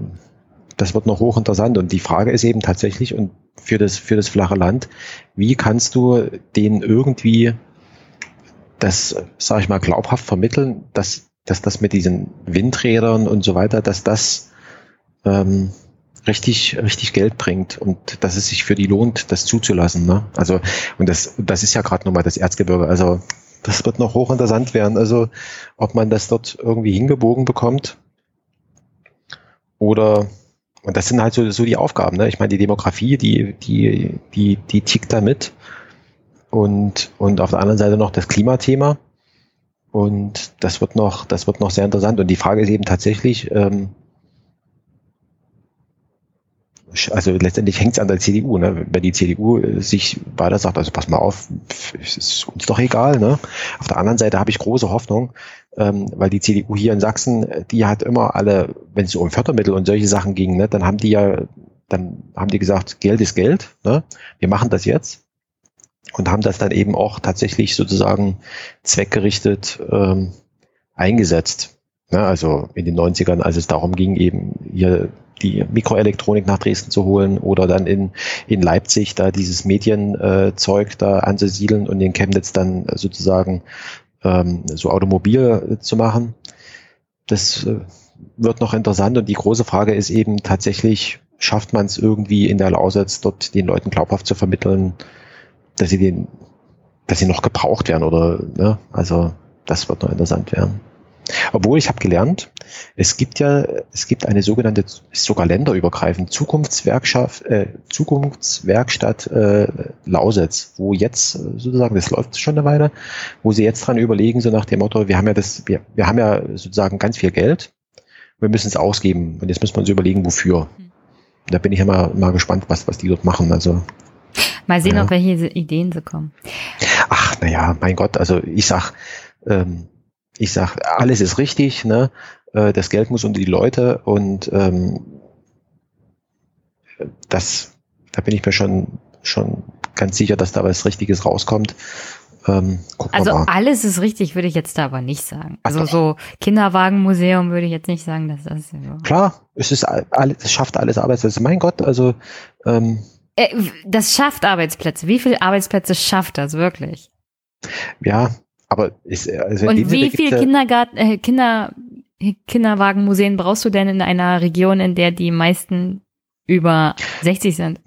das wird noch hochinteressant. Und die Frage ist eben tatsächlich, und für das, für das flache Land, wie kannst du denen irgendwie das, sage ich mal, glaubhaft vermitteln, dass, dass das mit diesen Windrädern und so weiter, dass das ähm, richtig, richtig Geld bringt und dass es sich für die lohnt, das zuzulassen. Ne? Also, und das, das ist ja gerade nochmal das Erzgebirge. Also, das wird noch hochinteressant werden. Also, ob man das dort irgendwie hingebogen bekommt oder, und das sind halt so, so die Aufgaben. Ne? Ich meine, die Demografie, die, die, die, die tickt da mit. Und, und auf der anderen Seite noch das Klimathema. Und das wird noch, das wird noch sehr interessant. Und die Frage ist eben tatsächlich, ähm, also letztendlich hängt es an der CDU, ne? Wenn die CDU sich weiter sagt, also pass mal auf, ist uns doch egal, ne? Auf der anderen Seite habe ich große Hoffnung, ähm, weil die CDU hier in Sachsen, die hat immer alle, wenn es um Fördermittel und solche Sachen ging, ne, dann haben die ja, dann haben die gesagt, Geld ist Geld, ne? Wir machen das jetzt und haben das dann eben auch tatsächlich sozusagen zweckgerichtet ähm, eingesetzt. Ja, also in den 90ern, als es darum ging, eben hier die Mikroelektronik nach Dresden zu holen oder dann in, in Leipzig da dieses Medienzeug äh, da anzusiedeln und in Chemnitz dann sozusagen ähm, so Automobil zu machen. Das äh, wird noch interessant und die große Frage ist eben tatsächlich, schafft man es irgendwie in der Lausitz dort den Leuten glaubhaft zu vermitteln, dass sie den, dass sie noch gebraucht werden oder, ne? Also das wird noch interessant werden. Obwohl ich habe gelernt, es gibt ja, es gibt eine sogenannte, sogar länderübergreifend Zukunftswerkstatt, äh, Zukunftswerkstatt äh, Lausitz, wo jetzt sozusagen, das läuft schon eine Weile, wo sie jetzt dran überlegen, so nach dem Motto, wir haben ja das, wir, wir haben ja sozusagen ganz viel Geld, wir müssen es ausgeben und jetzt müssen wir uns überlegen, wofür. Hm. Da bin ich ja mal, mal gespannt, was, was die dort machen. Also Mal sehen, ja. auf welche Ideen sie kommen. Ach, naja, mein Gott, also ich sag, ähm, ich sag, alles ist richtig, ne? Äh, das Geld muss unter die Leute und ähm, das, da bin ich mir schon, schon ganz sicher, dass da was Richtiges rauskommt. Ähm, also alles ist richtig, würde ich jetzt da aber nicht sagen. Also Ach, so Kinderwagenmuseum würde ich jetzt nicht sagen, dass das. Ja. Klar, es ist alles, es schafft alles Arbeitsplätze. Mein Gott, also ähm, äh, das schafft Arbeitsplätze. Wie viele Arbeitsplätze schafft das wirklich? Ja, aber ist, also und wie viele Kindergarten, äh, Kinder, Kinderwagenmuseen brauchst du denn in einer Region, in der die meisten über 60 sind?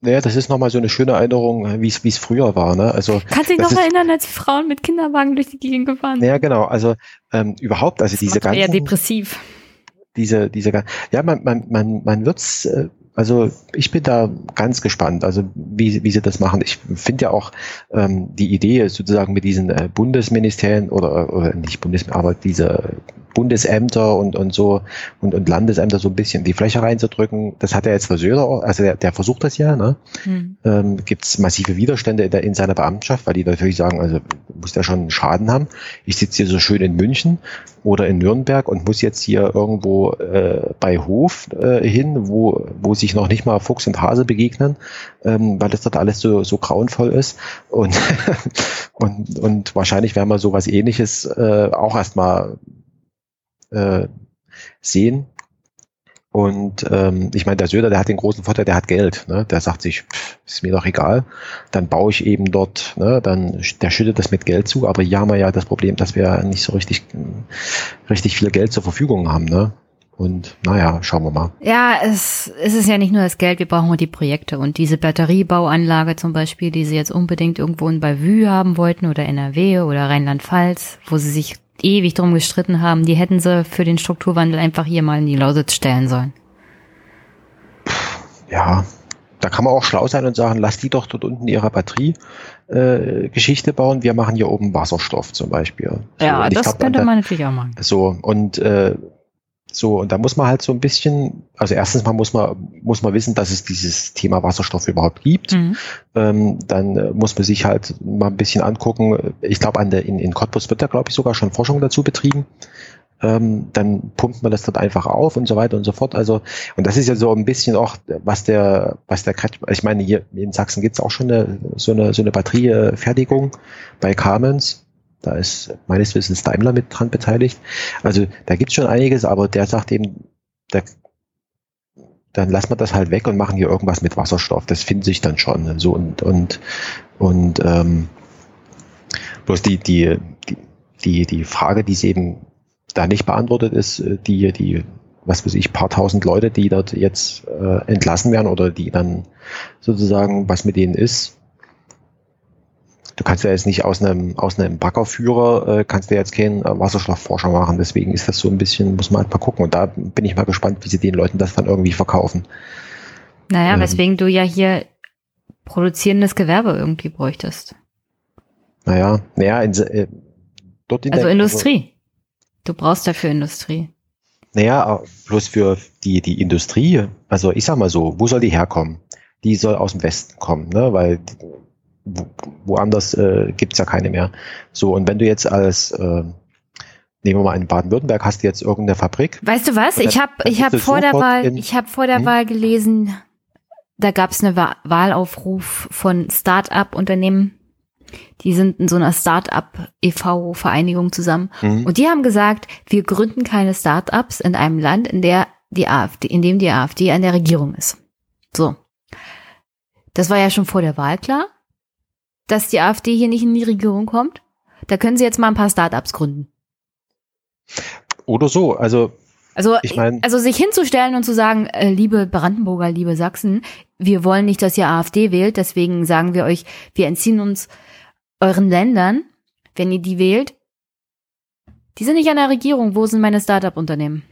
Naja, das ist nochmal so eine schöne Erinnerung, wie es wie es früher war. Ne? Also Kannst du dich noch ist, erinnern, als Frauen mit Kinderwagen durch die Gegend gefahren sind? Ja, genau. Also ähm, überhaupt, also das diese ganzen... Eher depressiv. Diese, diese, ja, man, man, man, man wird's äh, also ich bin da ganz gespannt, also wie, wie sie das machen. Ich finde ja auch ähm, die Idee sozusagen mit diesen äh, Bundesministerien oder, oder nicht Bundes, aber diese Bundesämter und, und so und, und Landesämter so ein bisschen die Fläche reinzudrücken. Das hat er jetzt Söder, also der, der versucht das ja, ne? Mhm. Ähm, Gibt es massive Widerstände in, der, in seiner Beamtschaft, weil die natürlich sagen, also muss der schon Schaden haben. Ich sitze hier so schön in München oder in Nürnberg und muss jetzt hier irgendwo äh, bei Hof äh, hin, wo, wo sich noch nicht mal Fuchs und Hase begegnen, ähm, weil das dort alles so, so grauenvoll ist. Und, und, und wahrscheinlich werden wir sowas ähnliches äh, auch erstmal äh, sehen. Und ähm, ich meine, der Söder, der hat den großen Vorteil, der hat Geld. Ne? Der sagt sich, pff, ist mir doch egal. Dann baue ich eben dort, ne? dann der schüttet das mit Geld zu. Aber haben wir ja das Problem, dass wir nicht so richtig, richtig viel Geld zur Verfügung haben. Ne? Und naja, schauen wir mal. Ja, es, es ist ja nicht nur das Geld, wir brauchen die Projekte. Und diese Batteriebauanlage zum Beispiel, die sie jetzt unbedingt irgendwo in Bavü haben wollten oder NRW oder Rheinland-Pfalz, wo sie sich ewig drum gestritten haben, die hätten sie für den Strukturwandel einfach hier mal in die Lausitz stellen sollen. Ja, da kann man auch schlau sein und sagen, lass die doch dort unten ihre Batteriegeschichte äh, bauen. Wir machen hier oben Wasserstoff zum Beispiel. So, ja, das glaub, könnte man natürlich auch machen. So, und äh, so, und da muss man halt so ein bisschen, also erstens mal muss man, muss man wissen, dass es dieses Thema Wasserstoff überhaupt gibt. Mhm. Ähm, dann äh, muss man sich halt mal ein bisschen angucken. Ich glaube, an der, in, in Cottbus wird da, glaube ich, sogar schon Forschung dazu betrieben. Ähm, dann pumpt man das dort einfach auf und so weiter und so fort. Also, und das ist ja so ein bisschen auch, was der, was der ich meine, hier in Sachsen gibt es auch schon eine, so eine, so eine Batteriefertigung bei Carmens da ist meines Wissens Daimler mit dran beteiligt. Also da gibt's schon einiges, aber der sagt eben, der, dann lassen wir das halt weg und machen hier irgendwas mit Wasserstoff. Das findet sich dann schon. So und und und ähm, bloß die die die die Frage, die sie eben da nicht beantwortet ist, die die was weiß ich, paar tausend Leute, die dort jetzt äh, entlassen werden oder die dann sozusagen, was mit denen ist. Du kannst ja jetzt nicht aus einem, aus einem Baggerführer, äh, kannst du jetzt keinen äh, Wasserstoffforscher machen. Deswegen ist das so ein bisschen, muss man halt mal gucken. Und da bin ich mal gespannt, wie sie den Leuten das dann irgendwie verkaufen. Naja, ähm, weswegen du ja hier produzierendes Gewerbe irgendwie bräuchtest. Naja, naja, in, äh, dort in Also der, Industrie. Also, du brauchst dafür Industrie. Naja, bloß für die, die Industrie, also ich sag mal so, wo soll die herkommen? Die soll aus dem Westen kommen, ne? weil woanders äh, gibt ja keine mehr. So, und wenn du jetzt als, äh, nehmen wir mal in Baden-Württemberg, hast du jetzt irgendeine Fabrik. Weißt du was? Ich habe ich hab vor der Wahl, ich habe vor der hm? Wahl gelesen, da gab es eine Wahlaufruf von Start-up-Unternehmen die sind in so einer Start-up-EV-Vereinigung zusammen. Mhm. Und die haben gesagt, wir gründen keine Start-ups in einem Land, in der die AfD, in dem die AfD an der Regierung ist. So. Das war ja schon vor der Wahl klar, dass die AfD hier nicht in die Regierung kommt. Da können sie jetzt mal ein paar Start-ups gründen. Oder so, also also, ich mein, also sich hinzustellen und zu sagen, äh, liebe Brandenburger, liebe Sachsen, wir wollen nicht, dass ihr AfD wählt, deswegen sagen wir euch, wir entziehen uns euren Ländern, wenn ihr die wählt, die sind nicht an der Regierung. Wo sind meine Startup-Unternehmen?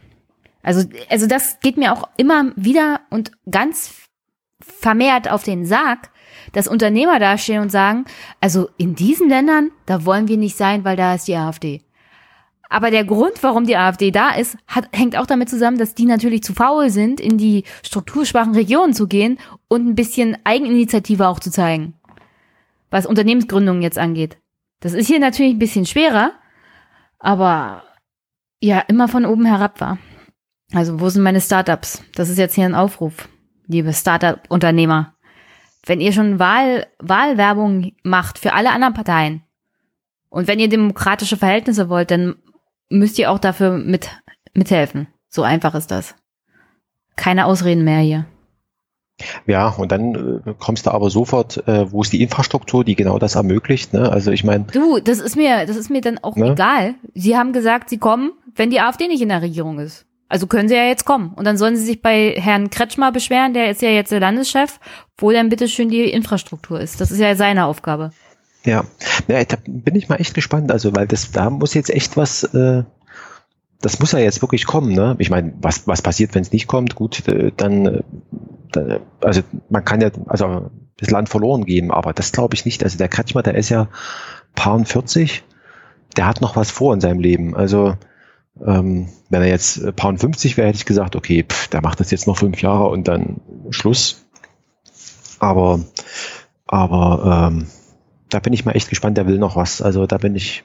Also, also das geht mir auch immer wieder und ganz vermehrt auf den Sack, dass Unternehmer dastehen und sagen, also in diesen Ländern, da wollen wir nicht sein, weil da ist die AfD. Aber der Grund, warum die AfD da ist, hat, hängt auch damit zusammen, dass die natürlich zu faul sind, in die strukturschwachen Regionen zu gehen und ein bisschen Eigeninitiative auch zu zeigen was Unternehmensgründungen jetzt angeht. Das ist hier natürlich ein bisschen schwerer, aber ja, immer von oben herab war. Also, wo sind meine Startups? Das ist jetzt hier ein Aufruf, liebe Startup-Unternehmer. Wenn ihr schon Wahl, Wahlwerbung macht für alle anderen Parteien und wenn ihr demokratische Verhältnisse wollt, dann müsst ihr auch dafür mit, mithelfen. So einfach ist das. Keine Ausreden mehr hier. Ja, und dann äh, kommst du aber sofort, äh, wo ist die Infrastruktur, die genau das ermöglicht. Ne? Also ich meine. Du, das ist mir, das ist mir dann auch ne? egal. Sie haben gesagt, sie kommen, wenn die AfD nicht in der Regierung ist. Also können sie ja jetzt kommen. Und dann sollen sie sich bei Herrn Kretschmer beschweren, der ist ja jetzt der Landeschef, wo dann bitteschön die Infrastruktur ist. Das ist ja seine Aufgabe. Ja, ja da bin ich mal echt gespannt. Also, weil das, da muss jetzt echt was, äh, das muss ja jetzt wirklich kommen. Ne? Ich meine, was, was passiert, wenn es nicht kommt? Gut, äh, dann äh, also man kann ja also das Land verloren gehen, aber das glaube ich nicht. Also der Kretschmer, der ist ja paar 40, der hat noch was vor in seinem Leben. Also ähm, wenn er jetzt paar 50 wäre, hätte ich gesagt, okay, pff, der macht das jetzt noch fünf Jahre und dann Schluss. Aber aber ähm, da bin ich mal echt gespannt. Der will noch was. Also da bin ich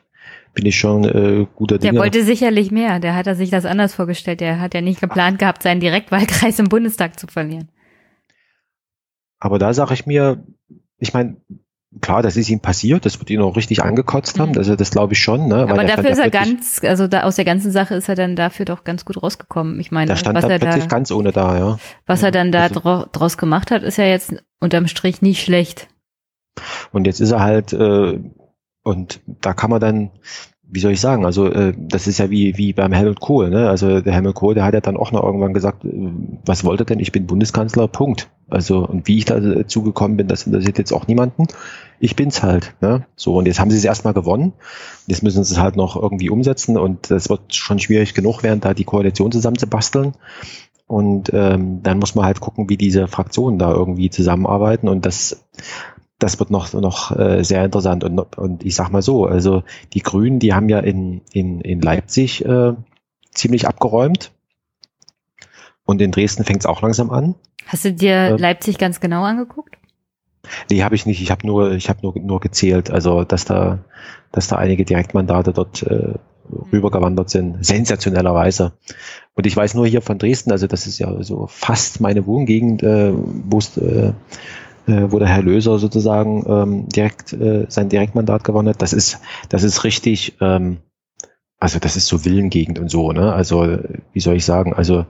bin ich schon äh, guter Dinge. Der wollte sicherlich mehr. Der hat er sich das anders vorgestellt. Der hat ja nicht geplant gehabt, seinen Direktwahlkreis im Bundestag zu verlieren. Aber da sage ich mir, ich meine, klar, das ist ihm passiert, das wird ihn auch richtig angekotzt haben, also das glaube ich schon. Ne? Aber dafür ist er ganz, also da, aus der ganzen Sache ist er dann dafür doch ganz gut rausgekommen. Ich meine, da stand was er plötzlich da, ganz ohne da, ja. Was er dann da also, draus gemacht hat, ist ja jetzt unterm Strich nicht schlecht. Und jetzt ist er halt, äh, und da kann man dann, wie soll ich sagen, also äh, das ist ja wie, wie beim Helmut Kohl, ne? Also der Helmut Kohl, der hat ja dann auch noch irgendwann gesagt, äh, was wollte denn, ich bin Bundeskanzler, Punkt. Also und wie ich dazu gekommen bin, das interessiert jetzt auch niemanden. Ich bin's halt. Ne? So, und jetzt haben sie es erstmal gewonnen. Jetzt müssen sie es halt noch irgendwie umsetzen und das wird schon schwierig genug werden, da die Koalition zusammenzubasteln. Und ähm, dann muss man halt gucken, wie diese Fraktionen da irgendwie zusammenarbeiten. Und das das wird noch, noch äh, sehr interessant. Und, und ich sag mal so, also die Grünen, die haben ja in, in, in Leipzig äh, ziemlich abgeräumt. Und in Dresden fängt es auch langsam an. Hast du dir äh, Leipzig ganz genau angeguckt? Nee, habe ich nicht. Ich habe nur, ich habe nur, nur gezählt, also dass da, dass da einige Direktmandate dort äh, rübergewandert sind, sensationellerweise. Und ich weiß nur hier von Dresden, also das ist ja so fast meine Wohngegend, äh, wo es äh, äh, wo der Herr Löser sozusagen ähm, direkt äh, sein Direktmandat gewonnen hat. Das ist, das ist richtig, ähm, also das ist so Villengegend und so, ne? Also, wie soll ich sagen, also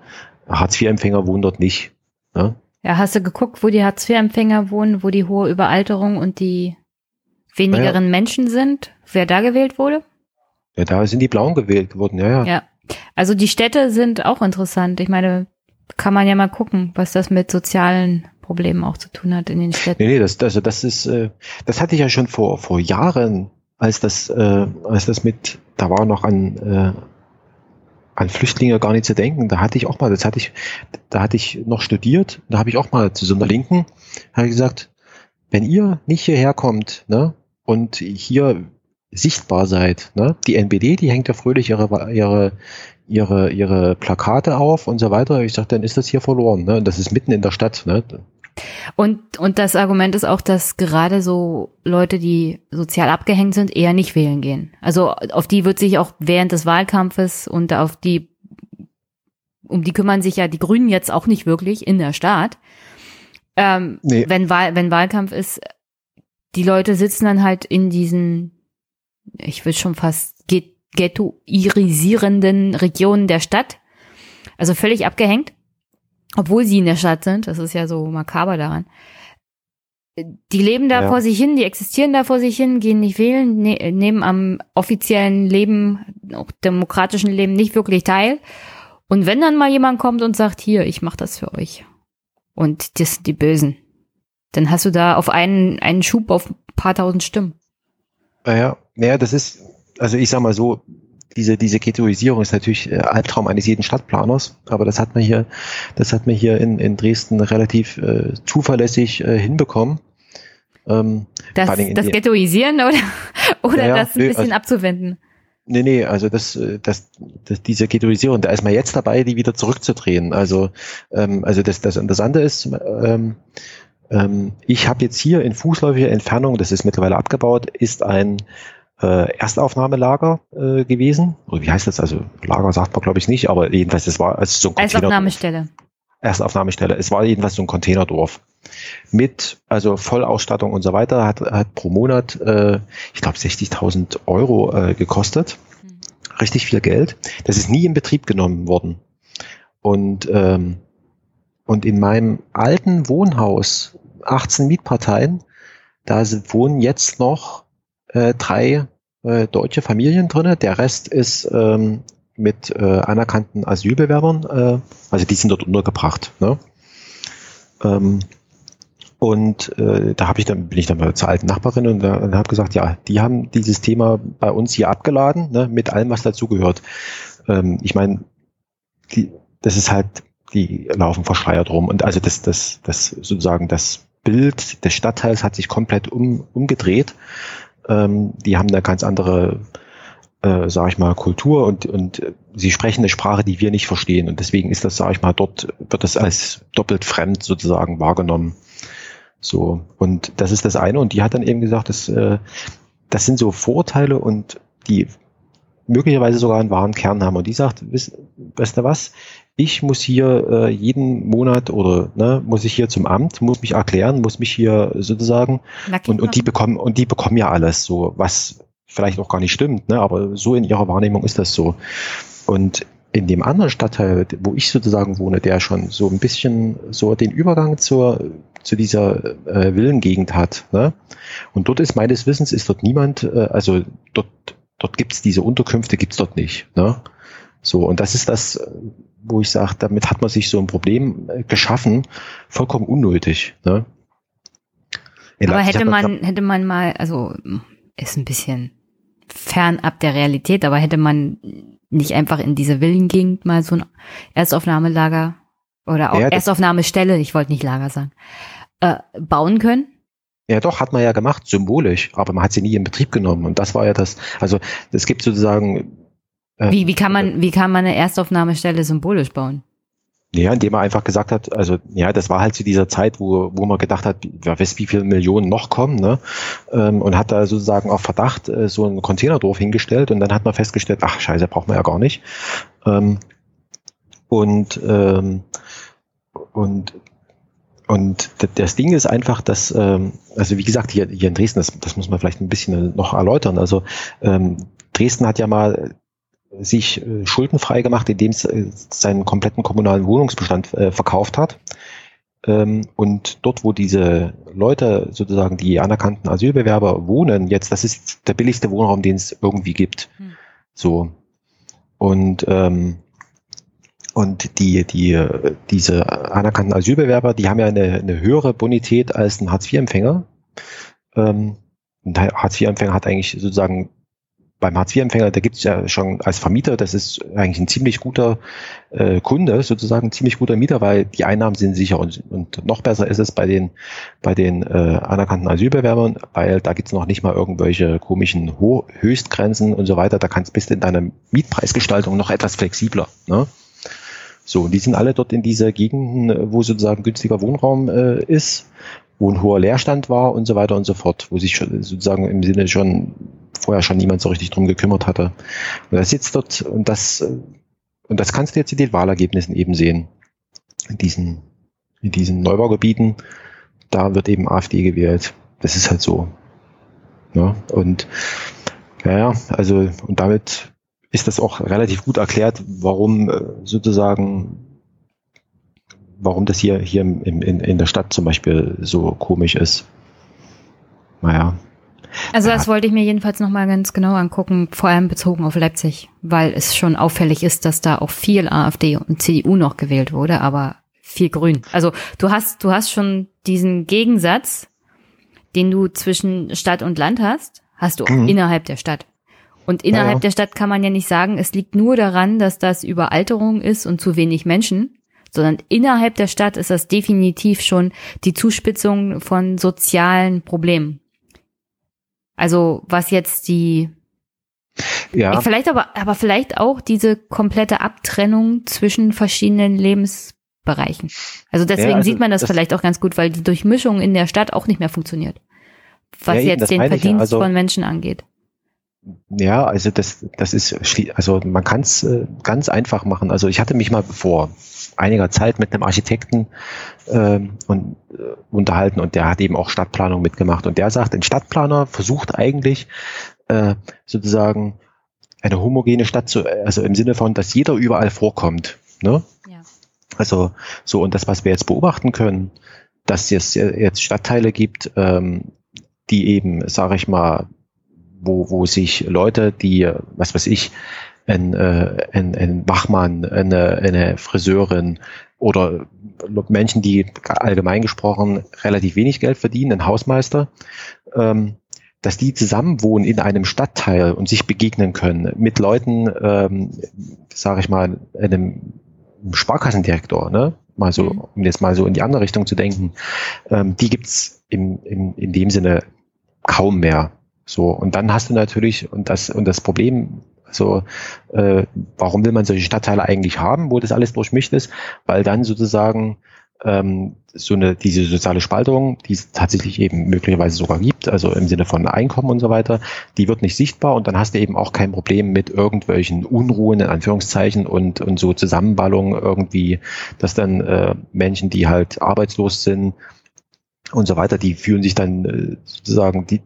Hartz-IV-Empfänger wohnen dort nicht. Ne? Ja, hast du geguckt, wo die Hartz-IV-Empfänger wohnen, wo die hohe Überalterung und die wenigeren naja. Menschen sind, wer da gewählt wurde? Ja, da sind die Blauen gewählt worden, ja, ja. Ja, Also die Städte sind auch interessant. Ich meine, kann man ja mal gucken, was das mit sozialen Problemen auch zu tun hat in den Städten. Nee, nee, das, also das ist, äh, das hatte ich ja schon vor, vor Jahren, als das, äh, als das mit, da war noch an, äh, an Flüchtlinge gar nicht zu denken. Da hatte ich auch mal, das hatte ich, da hatte ich noch studiert, da habe ich auch mal zu so einer Linken, habe ich gesagt, wenn ihr nicht hierher kommt, ne, und hier sichtbar seid, ne, die NPD, die hängt ja fröhlich ihre, ihre, ihre, ihre Plakate auf und so weiter. Ich sage, dann ist das hier verloren, ne, und das ist mitten in der Stadt, ne. Und, und das Argument ist auch, dass gerade so Leute, die sozial abgehängt sind, eher nicht wählen gehen. Also auf die wird sich auch während des Wahlkampfes und auf die, um die kümmern sich ja die Grünen jetzt auch nicht wirklich in der Stadt. Ähm, nee. wenn, Wahl, wenn Wahlkampf ist, die Leute sitzen dann halt in diesen, ich will schon fast ghettoisierenden Regionen der Stadt. Also völlig abgehängt obwohl sie in der Stadt sind, das ist ja so makaber daran. Die leben da ja. vor sich hin, die existieren da vor sich hin, gehen nicht wählen, ne, nehmen am offiziellen Leben, auch demokratischen Leben nicht wirklich teil. Und wenn dann mal jemand kommt und sagt, hier, ich mach das für euch. Und das sind die Bösen. Dann hast du da auf einen, einen Schub auf ein paar tausend Stimmen. Ja, ja, das ist, also ich sag mal so, diese, diese Ghettoisierung ist natürlich äh, Albtraum eines jeden Stadtplaners, aber das hat man hier, das hat man hier in, in Dresden relativ äh, zuverlässig äh, hinbekommen. Ähm, das, das Ghettoisieren oder, oder ja, das ein bisschen also, abzuwenden? Nee, nee, also das, äh, das, das, diese Ghettoisierung, da ist man jetzt dabei, die wieder zurückzudrehen. Also, ähm, also das, das, andere ist, ähm, ähm, ich habe jetzt hier in fußläufiger Entfernung, das ist mittlerweile abgebaut, ist ein äh, Erstaufnahmelager äh, gewesen. Oder wie heißt das? Also Lager sagt man glaube ich nicht, aber jedenfalls es war also so ein Erstaufnahmestelle. Erstaufnahmestelle. Es war jedenfalls so ein Containerdorf mit also Vollausstattung und so weiter. Hat, hat pro Monat äh, ich glaube 60.000 Euro äh, gekostet. Mhm. Richtig viel Geld. Das ist nie in Betrieb genommen worden. Und ähm, und in meinem alten Wohnhaus 18 Mietparteien, da wohnen jetzt noch äh, drei äh, deutsche Familien drinne. Der Rest ist ähm, mit äh, anerkannten Asylbewerbern, äh, also die sind dort untergebracht. Ne? Ähm, und äh, da habe ich dann bin ich dann mal zur alten Nachbarin und, und habe gesagt, ja, die haben dieses Thema bei uns hier abgeladen, ne, mit allem, was dazugehört. Ähm, ich meine, das ist halt, die laufen verschleiert rum und also das, das, das sozusagen das Bild des Stadtteils hat sich komplett um, umgedreht. Ähm, die haben eine ganz andere, äh, sage ich mal, Kultur und, und sie sprechen eine Sprache, die wir nicht verstehen. Und deswegen ist das, sage ich mal, dort wird das als doppelt fremd sozusagen wahrgenommen. So, und das ist das eine. Und die hat dann eben gesagt, dass, äh, das sind so Vorteile und die möglicherweise sogar einen wahren Kern haben. Und die sagt, weißt du was, ich muss hier äh, jeden Monat oder ne, muss ich hier zum Amt, muss mich erklären, muss mich hier sozusagen und, und die bekommen und die bekommen ja alles so, was vielleicht auch gar nicht stimmt, ne, aber so in ihrer Wahrnehmung ist das so. Und in dem anderen Stadtteil, wo ich sozusagen wohne, der schon so ein bisschen so den Übergang zur zu dieser äh, Villengegend hat. Ne? Und dort ist meines Wissens ist dort niemand, äh, also dort dort gibt's diese Unterkünfte gibt's dort nicht. Ne? So und das ist das, wo ich sage, damit hat man sich so ein Problem äh, geschaffen, vollkommen unnötig. Ne? Aber hätte man, hätte man mal, also ist ein bisschen fernab der Realität, aber hätte man nicht einfach in diese Villengegend mal so ein Erstaufnahmelager oder auch ja, Erstaufnahmestelle, ich wollte nicht Lager sagen, äh, bauen können? Ja, doch, hat man ja gemacht, symbolisch, aber man hat sie nie in Betrieb genommen. Und das war ja das, also es gibt sozusagen wie, wie, kann man, wie kann man eine Erstaufnahmestelle symbolisch bauen? Ja, indem er einfach gesagt hat, also ja, das war halt zu dieser Zeit, wo, wo man gedacht hat, wer weiß, wie viele Millionen noch kommen, ne? Ähm, und hat da sozusagen auf Verdacht äh, so ein Containerdorf hingestellt und dann hat man festgestellt, ach scheiße, braucht man ja gar nicht. Ähm, und ähm, und und das Ding ist einfach, dass, ähm, also wie gesagt, hier, hier in Dresden, das, das muss man vielleicht ein bisschen noch erläutern. Also ähm, Dresden hat ja mal sich äh, schuldenfrei gemacht, indem es äh, seinen kompletten kommunalen Wohnungsbestand äh, verkauft hat. Ähm, und dort, wo diese Leute sozusagen die anerkannten Asylbewerber wohnen, jetzt, das ist der billigste Wohnraum, den es irgendwie gibt. Hm. So. Und ähm, und die, die, diese anerkannten Asylbewerber, die haben ja eine, eine höhere Bonität als ein Hartz-IV-Empfänger. Ähm, ein Hartz-IV-Empfänger hat eigentlich sozusagen beim Hartz-IV-Empfänger, da gibt es ja schon als Vermieter, das ist eigentlich ein ziemlich guter äh, Kunde, sozusagen ein ziemlich guter Mieter, weil die Einnahmen sind sicher und, und noch besser ist es bei den bei den äh, anerkannten Asylbewerbern, weil da gibt's noch nicht mal irgendwelche komischen Ho Höchstgrenzen und so weiter. Da kannst bist du in deiner Mietpreisgestaltung noch etwas flexibler. Ne? So, und die sind alle dort in dieser Gegenden, wo sozusagen günstiger Wohnraum äh, ist, wo ein hoher Leerstand war und so weiter und so fort, wo sich schon, sozusagen im Sinne schon vorher schon niemand so richtig drum gekümmert hatte. Und das sitzt dort und das äh, und das kannst du jetzt in den Wahlergebnissen eben sehen. In diesen, in diesen Neubaugebieten, da wird eben AfD gewählt. Das ist halt so. Ja, und ja, also und damit ist das auch relativ gut erklärt, warum äh, sozusagen, warum das hier, hier in, in, in der Stadt zum Beispiel so komisch ist. Naja. Also das wollte ich mir jedenfalls nochmal ganz genau angucken, vor allem bezogen auf Leipzig, weil es schon auffällig ist, dass da auch viel AfD und CDU noch gewählt wurde, aber viel Grün. Also du hast, du hast schon diesen Gegensatz, den du zwischen Stadt und Land hast, hast du auch mhm. innerhalb der Stadt. Und innerhalb ja. der Stadt kann man ja nicht sagen, es liegt nur daran, dass das Überalterung ist und zu wenig Menschen, sondern innerhalb der Stadt ist das definitiv schon die Zuspitzung von sozialen Problemen. Also was jetzt die ja. Vielleicht aber, aber vielleicht auch diese komplette Abtrennung zwischen verschiedenen Lebensbereichen. Also deswegen ja, also sieht man das, das, vielleicht auch ganz gut, weil die Durchmischung in der Stadt auch nicht mehr funktioniert. Was ja, jetzt den Verdienst also, von Menschen angeht. Ja, also das, das ist, also man kann es äh, ganz einfach machen. Also ich hatte mich mal vor einiger Zeit mit einem Architekten ähm, und, äh, unterhalten und der hat eben auch Stadtplanung mitgemacht und der sagt, ein Stadtplaner versucht eigentlich äh, sozusagen eine homogene Stadt zu, also im Sinne von, dass jeder überall vorkommt. Ne? Ja. Also so und das, was wir jetzt beobachten können, dass es jetzt Stadtteile gibt, ähm, die eben, sage ich mal, wo, wo sich Leute, die, was weiß ich, ein, äh, ein, ein Wachmann, eine, eine Friseurin oder Menschen, die allgemein gesprochen relativ wenig Geld verdienen, ein Hausmeister, ähm, dass die zusammen wohnen in einem Stadtteil und sich begegnen können mit Leuten, ähm, sage ich mal, einem Sparkassendirektor, ne? mal so, mhm. um jetzt mal so in die andere Richtung zu denken, ähm, die gibt's im, im, in dem Sinne kaum mehr. So, und dann hast du natürlich, und das, und das Problem, so, äh, warum will man solche Stadtteile eigentlich haben, wo das alles durchmischt ist? Weil dann sozusagen ähm, so eine diese soziale Spaltung, die es tatsächlich eben möglicherweise sogar gibt, also im Sinne von Einkommen und so weiter, die wird nicht sichtbar und dann hast du eben auch kein Problem mit irgendwelchen Unruhen in Anführungszeichen und und so Zusammenballungen irgendwie, dass dann äh, Menschen, die halt arbeitslos sind und so weiter, die fühlen sich dann äh, sozusagen die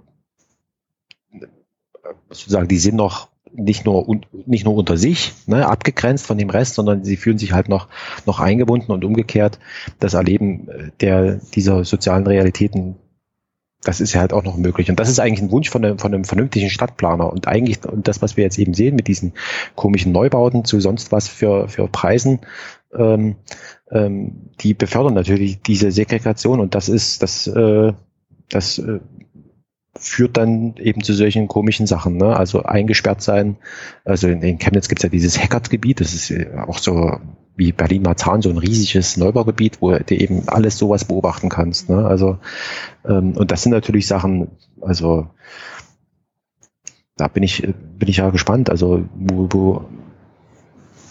sozusagen, die sind noch nicht nur, nicht nur unter sich, ne, abgegrenzt von dem Rest, sondern sie fühlen sich halt noch, noch eingebunden und umgekehrt das Erleben äh, der, dieser sozialen Realitäten, das ist ja halt auch noch möglich. Und das ist eigentlich ein Wunsch von einem, von einem vernünftigen Stadtplaner. Und eigentlich, und das, was wir jetzt eben sehen mit diesen komischen Neubauten zu sonst was für, für Preisen, ähm, ähm, die befördern natürlich diese Segregation und das ist, das, äh, das äh, führt dann eben zu solchen komischen Sachen. Ne? Also eingesperrt sein. Also in, in Chemnitz gibt es ja dieses Hackert-Gebiet. Das ist auch so wie Berlin-Marzahn, so ein riesiges Neubaugebiet, wo du eben alles sowas beobachten kannst. Ne? Also ähm, und das sind natürlich Sachen, also da bin ich, bin ich ja gespannt, also wo, wo,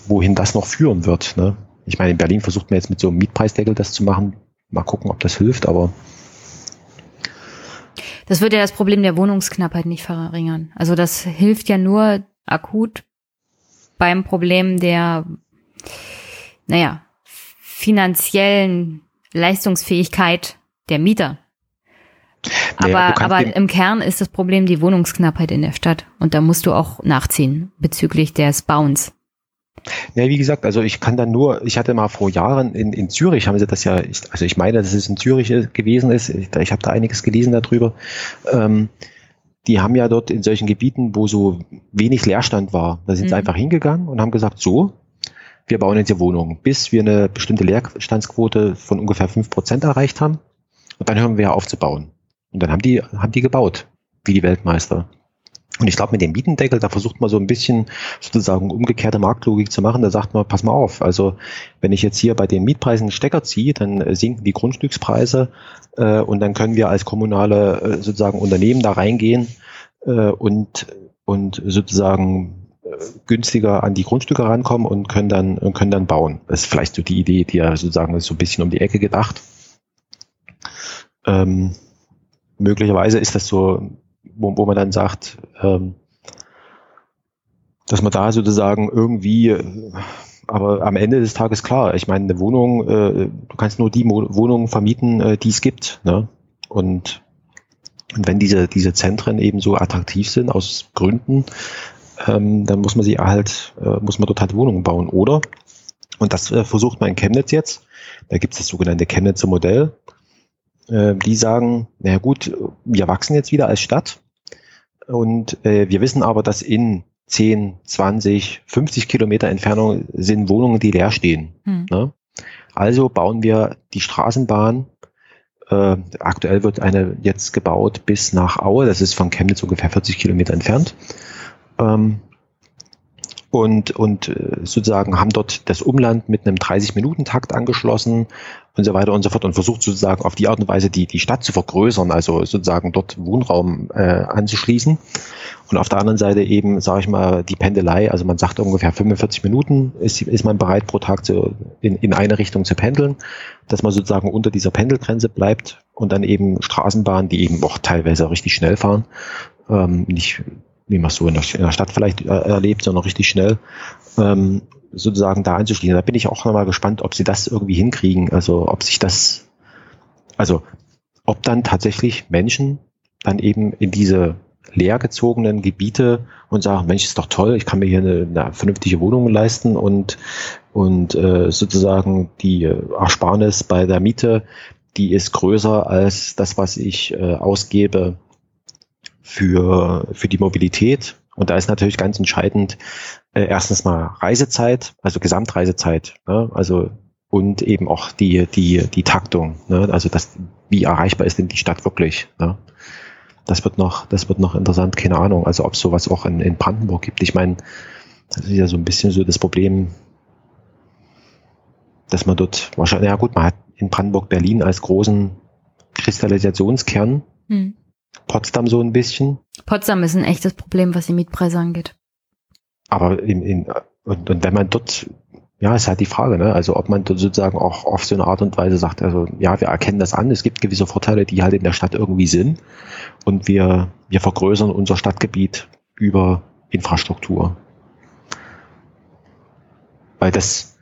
wohin das noch führen wird. Ne? Ich meine, in Berlin versucht man jetzt mit so einem Mietpreisdeckel das zu machen. Mal gucken, ob das hilft, aber das würde ja das Problem der Wohnungsknappheit nicht verringern. Also das hilft ja nur akut beim Problem der, naja, finanziellen Leistungsfähigkeit der Mieter. Naja, aber, aber im Kern ist das Problem die Wohnungsknappheit in der Stadt. Und da musst du auch nachziehen bezüglich des Bauens. Ja, wie gesagt, also ich kann dann nur, ich hatte mal vor Jahren in, in Zürich, haben sie das ja, ich, also ich meine, dass es in Zürich gewesen ist, ich, ich habe da einiges gelesen darüber. Ähm, die haben ja dort in solchen Gebieten, wo so wenig Leerstand war, da sind mhm. sie einfach hingegangen und haben gesagt, so, wir bauen jetzt hier Wohnungen, bis wir eine bestimmte Leerstandsquote von ungefähr fünf Prozent erreicht haben. Und dann hören wir auf zu bauen. Und dann haben die, haben die gebaut, wie die Weltmeister. Und ich glaube, mit dem Mietendeckel, da versucht man so ein bisschen sozusagen umgekehrte Marktlogik zu machen. Da sagt man, pass mal auf, also wenn ich jetzt hier bei den Mietpreisen einen Stecker ziehe, dann äh, sinken die Grundstückspreise äh, und dann können wir als kommunale äh, sozusagen Unternehmen da reingehen äh, und, und sozusagen äh, günstiger an die Grundstücke rankommen und können dann, und können dann bauen. Das ist vielleicht so die Idee, die ja sozusagen so ein bisschen um die Ecke gedacht. Ähm, möglicherweise ist das so wo, wo man dann sagt, ähm, dass man da sozusagen irgendwie, äh, aber am Ende des Tages klar, ich meine, eine Wohnung, äh, du kannst nur die Mo Wohnungen vermieten, äh, die es gibt. Ne? Und, und wenn diese, diese Zentren eben so attraktiv sind aus Gründen, ähm, dann muss man sie halt, äh, muss man dort halt Wohnungen bauen. Oder, und das äh, versucht man in Chemnitz jetzt, da gibt es das sogenannte Chemnitzer Modell, äh, die sagen, naja gut, wir wachsen jetzt wieder als Stadt und äh, wir wissen aber, dass in 10, 20, 50 Kilometer Entfernung sind Wohnungen, die leer stehen. Hm. Ne? Also bauen wir die Straßenbahn. Äh, aktuell wird eine jetzt gebaut bis nach Aue. Das ist von Chemnitz ungefähr 40 Kilometer entfernt. Ähm, und, und äh, sozusagen haben dort das Umland mit einem 30-Minuten-Takt angeschlossen und so weiter und so fort und versucht sozusagen auf die Art und Weise die, die Stadt zu vergrößern, also sozusagen dort Wohnraum äh, anzuschließen. Und auf der anderen Seite eben, sage ich mal, die Pendelei, also man sagt ungefähr 45 Minuten ist, ist man bereit pro Tag zu, in, in eine Richtung zu pendeln, dass man sozusagen unter dieser Pendelgrenze bleibt und dann eben Straßenbahnen, die eben auch teilweise richtig schnell fahren, ähm, nicht wie man es so in der, in der, Stadt vielleicht äh, erlebt, sondern richtig schnell ähm, sozusagen da einzuschließen. Da bin ich auch nochmal gespannt, ob sie das irgendwie hinkriegen. Also ob sich das, also ob dann tatsächlich Menschen dann eben in diese leergezogenen Gebiete und sagen, Mensch, ist doch toll, ich kann mir hier eine, eine vernünftige Wohnung leisten und, und äh, sozusagen die Ersparnis bei der Miete, die ist größer als das, was ich äh, ausgebe für, für die Mobilität. Und da ist natürlich ganz entscheidend äh, erstens mal Reisezeit, also Gesamtreisezeit, ne? also und eben auch die die die Taktung, ne? also das wie erreichbar ist denn die Stadt wirklich. Ne? Das wird noch das wird noch interessant, keine Ahnung. Also ob es sowas auch in, in Brandenburg gibt. Ich meine, das ist ja so ein bisschen so das Problem, dass man dort wahrscheinlich, ja gut, man hat in Brandenburg Berlin als großen Kristallisationskern. Hm. Potsdam so ein bisschen. Potsdam ist ein echtes Problem, was die Mietpreise angeht. Aber in, in, und, und wenn man dort, ja, ist halt die Frage, ne? Also ob man dort sozusagen auch auf so eine Art und Weise sagt, also ja, wir erkennen das an, es gibt gewisse Vorteile, die halt in der Stadt irgendwie sind und wir, wir vergrößern unser Stadtgebiet über Infrastruktur. Weil das,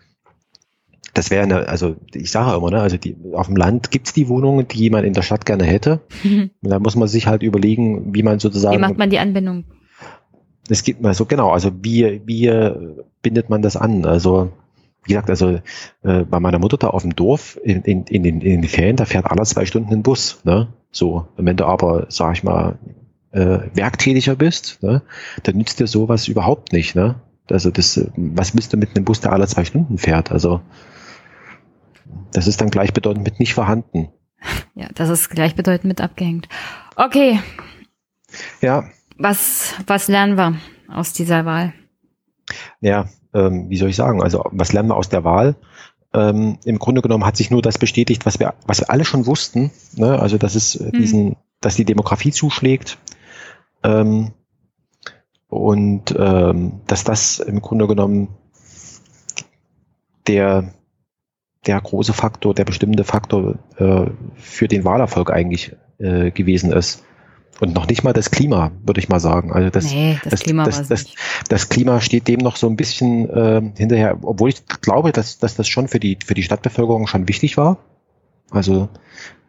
das wäre eine, also ich sage immer, ne, also die, auf dem Land gibt's die Wohnungen, die man in der Stadt gerne hätte. Mhm. Da muss man sich halt überlegen, wie man sozusagen. Wie macht man die Anbindung? Es gibt mal so, genau, also wie, wie bindet man das an? Also, wie gesagt, also äh, bei meiner Mutter da auf dem Dorf in, in, in, den, in den Ferien, da fährt alle zwei Stunden ein Bus. Ne? So, und wenn du aber, sag ich mal, äh, werktätiger bist, ne, dann nützt dir sowas überhaupt nicht. Ne? Also das, was bist du mit einem Bus, der alle zwei Stunden fährt? Also das ist dann gleichbedeutend mit nicht vorhanden. Ja, das ist gleichbedeutend mit abgehängt. Okay. Ja. Was, was lernen wir aus dieser Wahl? Ja, ähm, wie soll ich sagen? Also, was lernen wir aus der Wahl? Ähm, Im Grunde genommen hat sich nur das bestätigt, was wir, was wir alle schon wussten. Ne? Also, dass es hm. diesen, dass die Demografie zuschlägt. Ähm, und ähm, dass das im Grunde genommen der der große Faktor, der bestimmende Faktor äh, für den Wahlerfolg eigentlich äh, gewesen ist. Und noch nicht mal das Klima, würde ich mal sagen. Also das, nee, das, das Klima das, das, das, Klima steht dem noch so ein bisschen äh, hinterher, obwohl ich glaube, dass, dass das schon für die, für die Stadtbevölkerung schon wichtig war. Also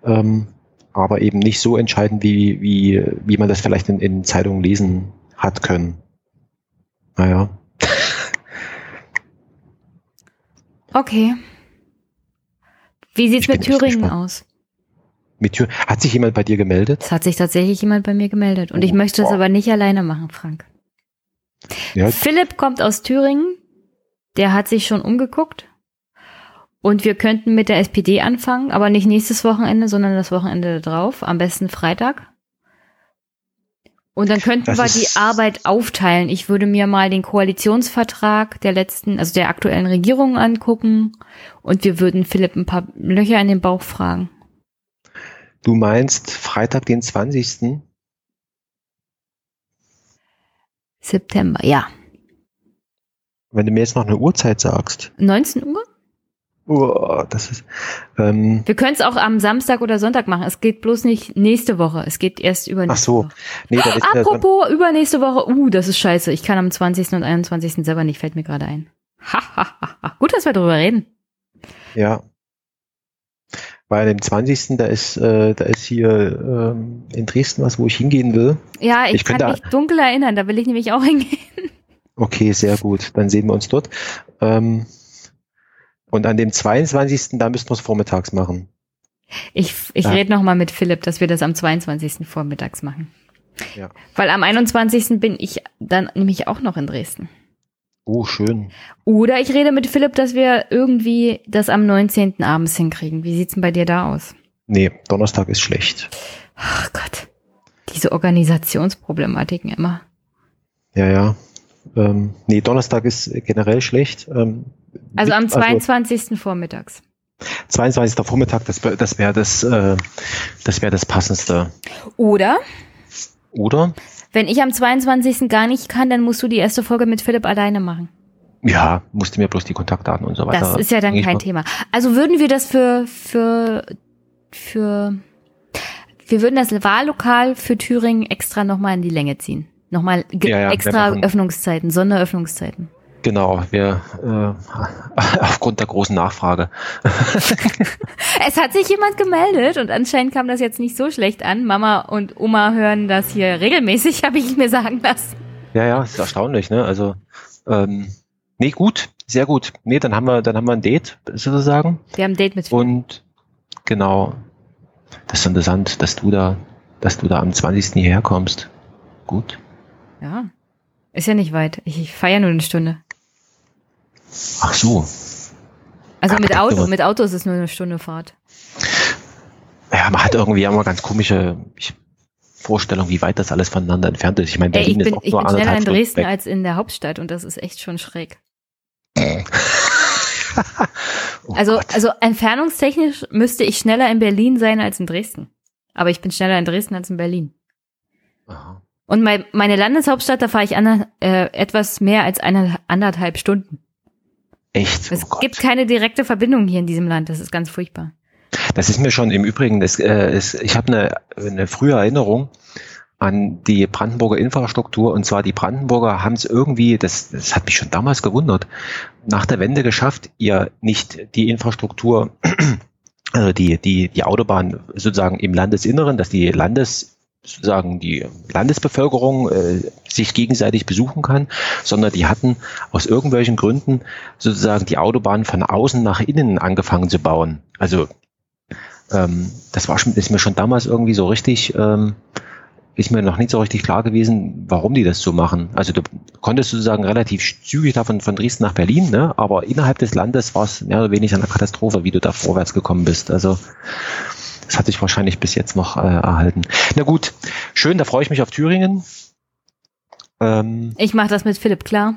ähm, aber eben nicht so entscheidend, wie, wie, wie man das vielleicht in, in Zeitungen lesen hat können. Naja. Okay. Wie sieht's mit Thüringen aus? Mit Tür. Hat sich jemand bei dir gemeldet? Es hat sich tatsächlich jemand bei mir gemeldet. Und ich Oh, möchte es wow. aber nicht alleine machen, Frank. Ja, Philipp kommt aus Thüringen. Der hat sich schon umgeguckt. Und wir könnten mit der SPD anfangen, aber nicht nächstes Wochenende, sondern das Wochenende drauf. Am besten Freitag. Und dann könnten Das wir die Arbeit aufteilen. Ich würde mir mal den Koalitionsvertrag der letzten, also der aktuellen Regierung angucken. Und wir würden Philipp ein paar Löcher in den Bauch fragen. du meinst Freitag, den 20. September, ja. Wenn du mir jetzt noch eine Uhrzeit sagst. 19 Uhr? Oh, das ist. Ähm, Wir können es auch am Samstag oder Sonntag machen. Es geht bloß nicht nächste Woche. Es geht erst übernächste ach so. Woche. Nee, mir dann, Apropos übernächste Woche. Uh, das ist scheiße. Ich kann am 20. und 21. selber nicht, fällt mir gerade ein. Ha, ha, ha, ha. Gut, dass wir drüber reden. Ja. Weil dem 20. da ist, äh, da ist hier ähm, in Dresden was, wo ich hingehen will. Ja, ich, Ich kann mich dunkel erinnern. Da will ich nämlich auch hingehen. Okay, sehr gut. Dann sehen wir uns dort. Ähm, und an dem 22. da müssten wir es vormittags machen. Ich, ich Ja. rede nochmal mit Philipp, dass wir das am 22. vormittags machen. Ja. Weil am 21. bin ich dann nämlich auch noch in Dresden. Oh, schön. Oder ich rede mit Philipp, dass wir irgendwie das am 19. abends hinkriegen. Wie sieht's denn bei dir da aus? Nee, Donnerstag ist schlecht. Ach Gott. Diese Organisationsproblematiken immer. Ja, ja. Ähm, nee, Donnerstag ist generell schlecht. Ähm, Also am mit- 22. vormittags. 22. Vormittag, das, wär- das wäre das, äh, das wäre das passendste. Oder, Oder? wenn ich am 22. gar nicht kann, dann musst du die erste Folge mit Philipp alleine machen. Ja, musste mir bloß die Kontaktdaten und so weiter. Das ist ja dann kein mal- Thema. Also würden wir das für, für, für, wir würden das Wahllokal für Thüringen extra nochmal in die Länge ziehen. Nochmal Ja, ja, extra Öffnungszeiten, Sonderöffnungszeiten. Genau, wir äh, aufgrund der großen Nachfrage. Es hat sich jemand gemeldet und anscheinend kam das jetzt nicht so schlecht an. Mama und Oma hören das hier regelmäßig, habe ich mir sagen lassen. Ja, ja, ist erstaunlich, ne? Also, ähm, nee, gut, sehr gut. Nee, dann haben wir, dann haben wir ein Date, sozusagen. Wir haben ein Date mit Und genau, das ist interessant, dass du da, dass du da am 20. hierher kommst. Gut. Ja. Ist ja nicht weit. Ich, ich feiere nur eine Stunde. Ach so. Also mit Auto, mit Auto ist es nur eine Stunde Fahrt. Ja, man hat irgendwie immer ganz komische Vorstellungen, wie weit das alles voneinander entfernt ist. Ich meine, Ey, Berlin ich bin, ist auch ich nur bin schneller in Stunden Dresden weg. als in der Hauptstadt und das ist echt schon schräg. Oh Also, Gott. also entfernungstechnisch müsste ich schneller in Berlin sein als in Dresden. Aber ich bin schneller in Dresden als in Berlin. Aha. Und mein, meine Landeshauptstadt, da fahre ich ander, äh, etwas mehr als eine, anderthalb Stunden. Echt? Es oh gibt keine direkte Verbindung hier in diesem Land. Das ist ganz furchtbar. Das ist mir schon im Übrigen, das, äh, ist, ich habe eine, eine frühe Erinnerung an die Brandenburger Infrastruktur und zwar die Brandenburger haben es irgendwie, das, das hat mich schon damals gewundert, nach der Wende geschafft, ihr nicht die Infrastruktur, also die, die, die Autobahn sozusagen im Landesinneren, dass die Landes sozusagen die Landesbevölkerung äh, sich gegenseitig besuchen kann, sondern die hatten aus irgendwelchen Gründen sozusagen die Autobahn von außen nach innen angefangen zu bauen. Also ähm, das war schon, ist mir schon damals irgendwie so richtig, ähm, ist mir noch nicht so richtig klar gewesen, warum die das so machen. Also du konntest sozusagen relativ zügig davon von Dresden nach Berlin, ne? aber innerhalb des Landes war es mehr oder weniger eine Katastrophe, wie du da vorwärts gekommen bist. Also das hat sich wahrscheinlich bis jetzt noch äh, erhalten. Na gut, schön, da freue ich mich auf Thüringen. Ähm, Ich mache das mit Philipp, klar.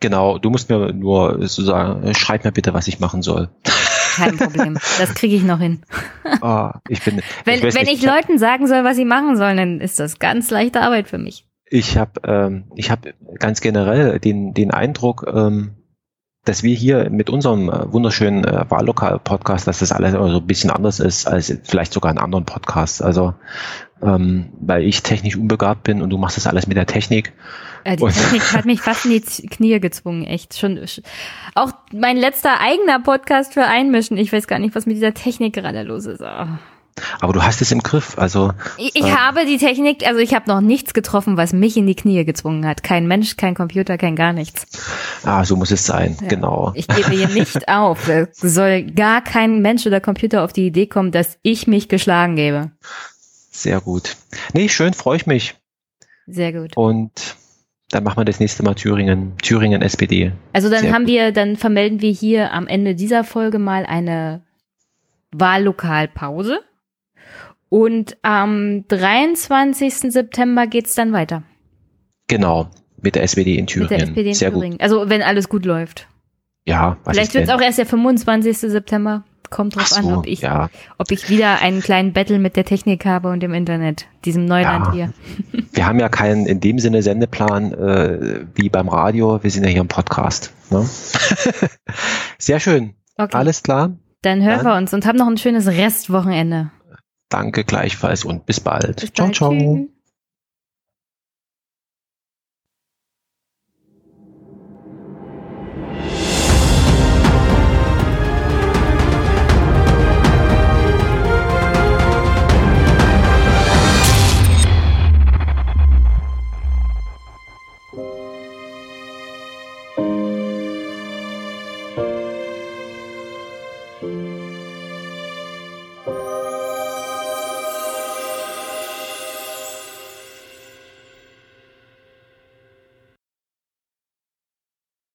genau, du musst mir nur sozusagen, äh, schreib mir bitte, was ich machen soll. Kein Problem. Das kriege ich noch hin. Ah, ich bin, Wenn, weiß wenn nicht, ich Leuten sagen soll, was sie machen sollen, dann ist das ganz leichte Arbeit für mich. Ich habe ähm, ich hab ganz generell den, den Eindruck, ähm, dass wir hier mit unserem äh, wunderschönen äh, Wahllokal-Podcast, dass das alles so ein bisschen anders ist als vielleicht sogar in anderen Podcasts. Also ähm, weil ich technisch unbegabt bin und du machst das alles mit der Technik. Äh, die Und- Technik hat mich fast in die Knie gezwungen, echt. Schon, sch- auch mein letzter eigener Podcast für Einmischen. Ich weiß gar nicht, was mit dieser Technik gerade los ist. Ah. Aber du hast es im Griff. Also ich, ich äh, habe die Technik, also ich habe noch nichts getroffen, was mich in die Knie gezwungen hat. Kein Mensch, kein Computer, kein gar nichts. Ah, so muss es sein, ja. genau. Ich gebe hier nicht auf. Es soll gar kein Mensch oder Computer auf die Idee kommen, dass ich mich geschlagen gebe. Sehr gut. Nee, schön, freue ich mich. Sehr gut. Und dann machen wir das nächste Mal Thüringen, Thüringen SPD. Also dann Sehr haben gut. wir, dann vermelden wir hier am Ende dieser Folge mal eine Wahllokalpause. Und am 23. September geht's dann weiter. Genau, mit der SPD in Thüringen. Mit der SPD in Sehr Thüringen. Gut. Also wenn alles gut läuft. Ja, was Vielleicht wird es auch erst der 25. September. Kommt drauf so, an, ob ich, ja. ob ich wieder einen kleinen Battle mit der Technik habe und dem Internet, diesem Neuland ja. hier. Wir haben ja keinen in dem Sinne Sendeplan äh, wie beim Radio. Wir sind ja hier im Podcast. Ne? Sehr schön. Okay. Alles klar. Dann hören Dann. wir uns und haben noch ein schönes Restwochenende. Danke gleichfalls und bis bald. Bis ciao, bald. ciao.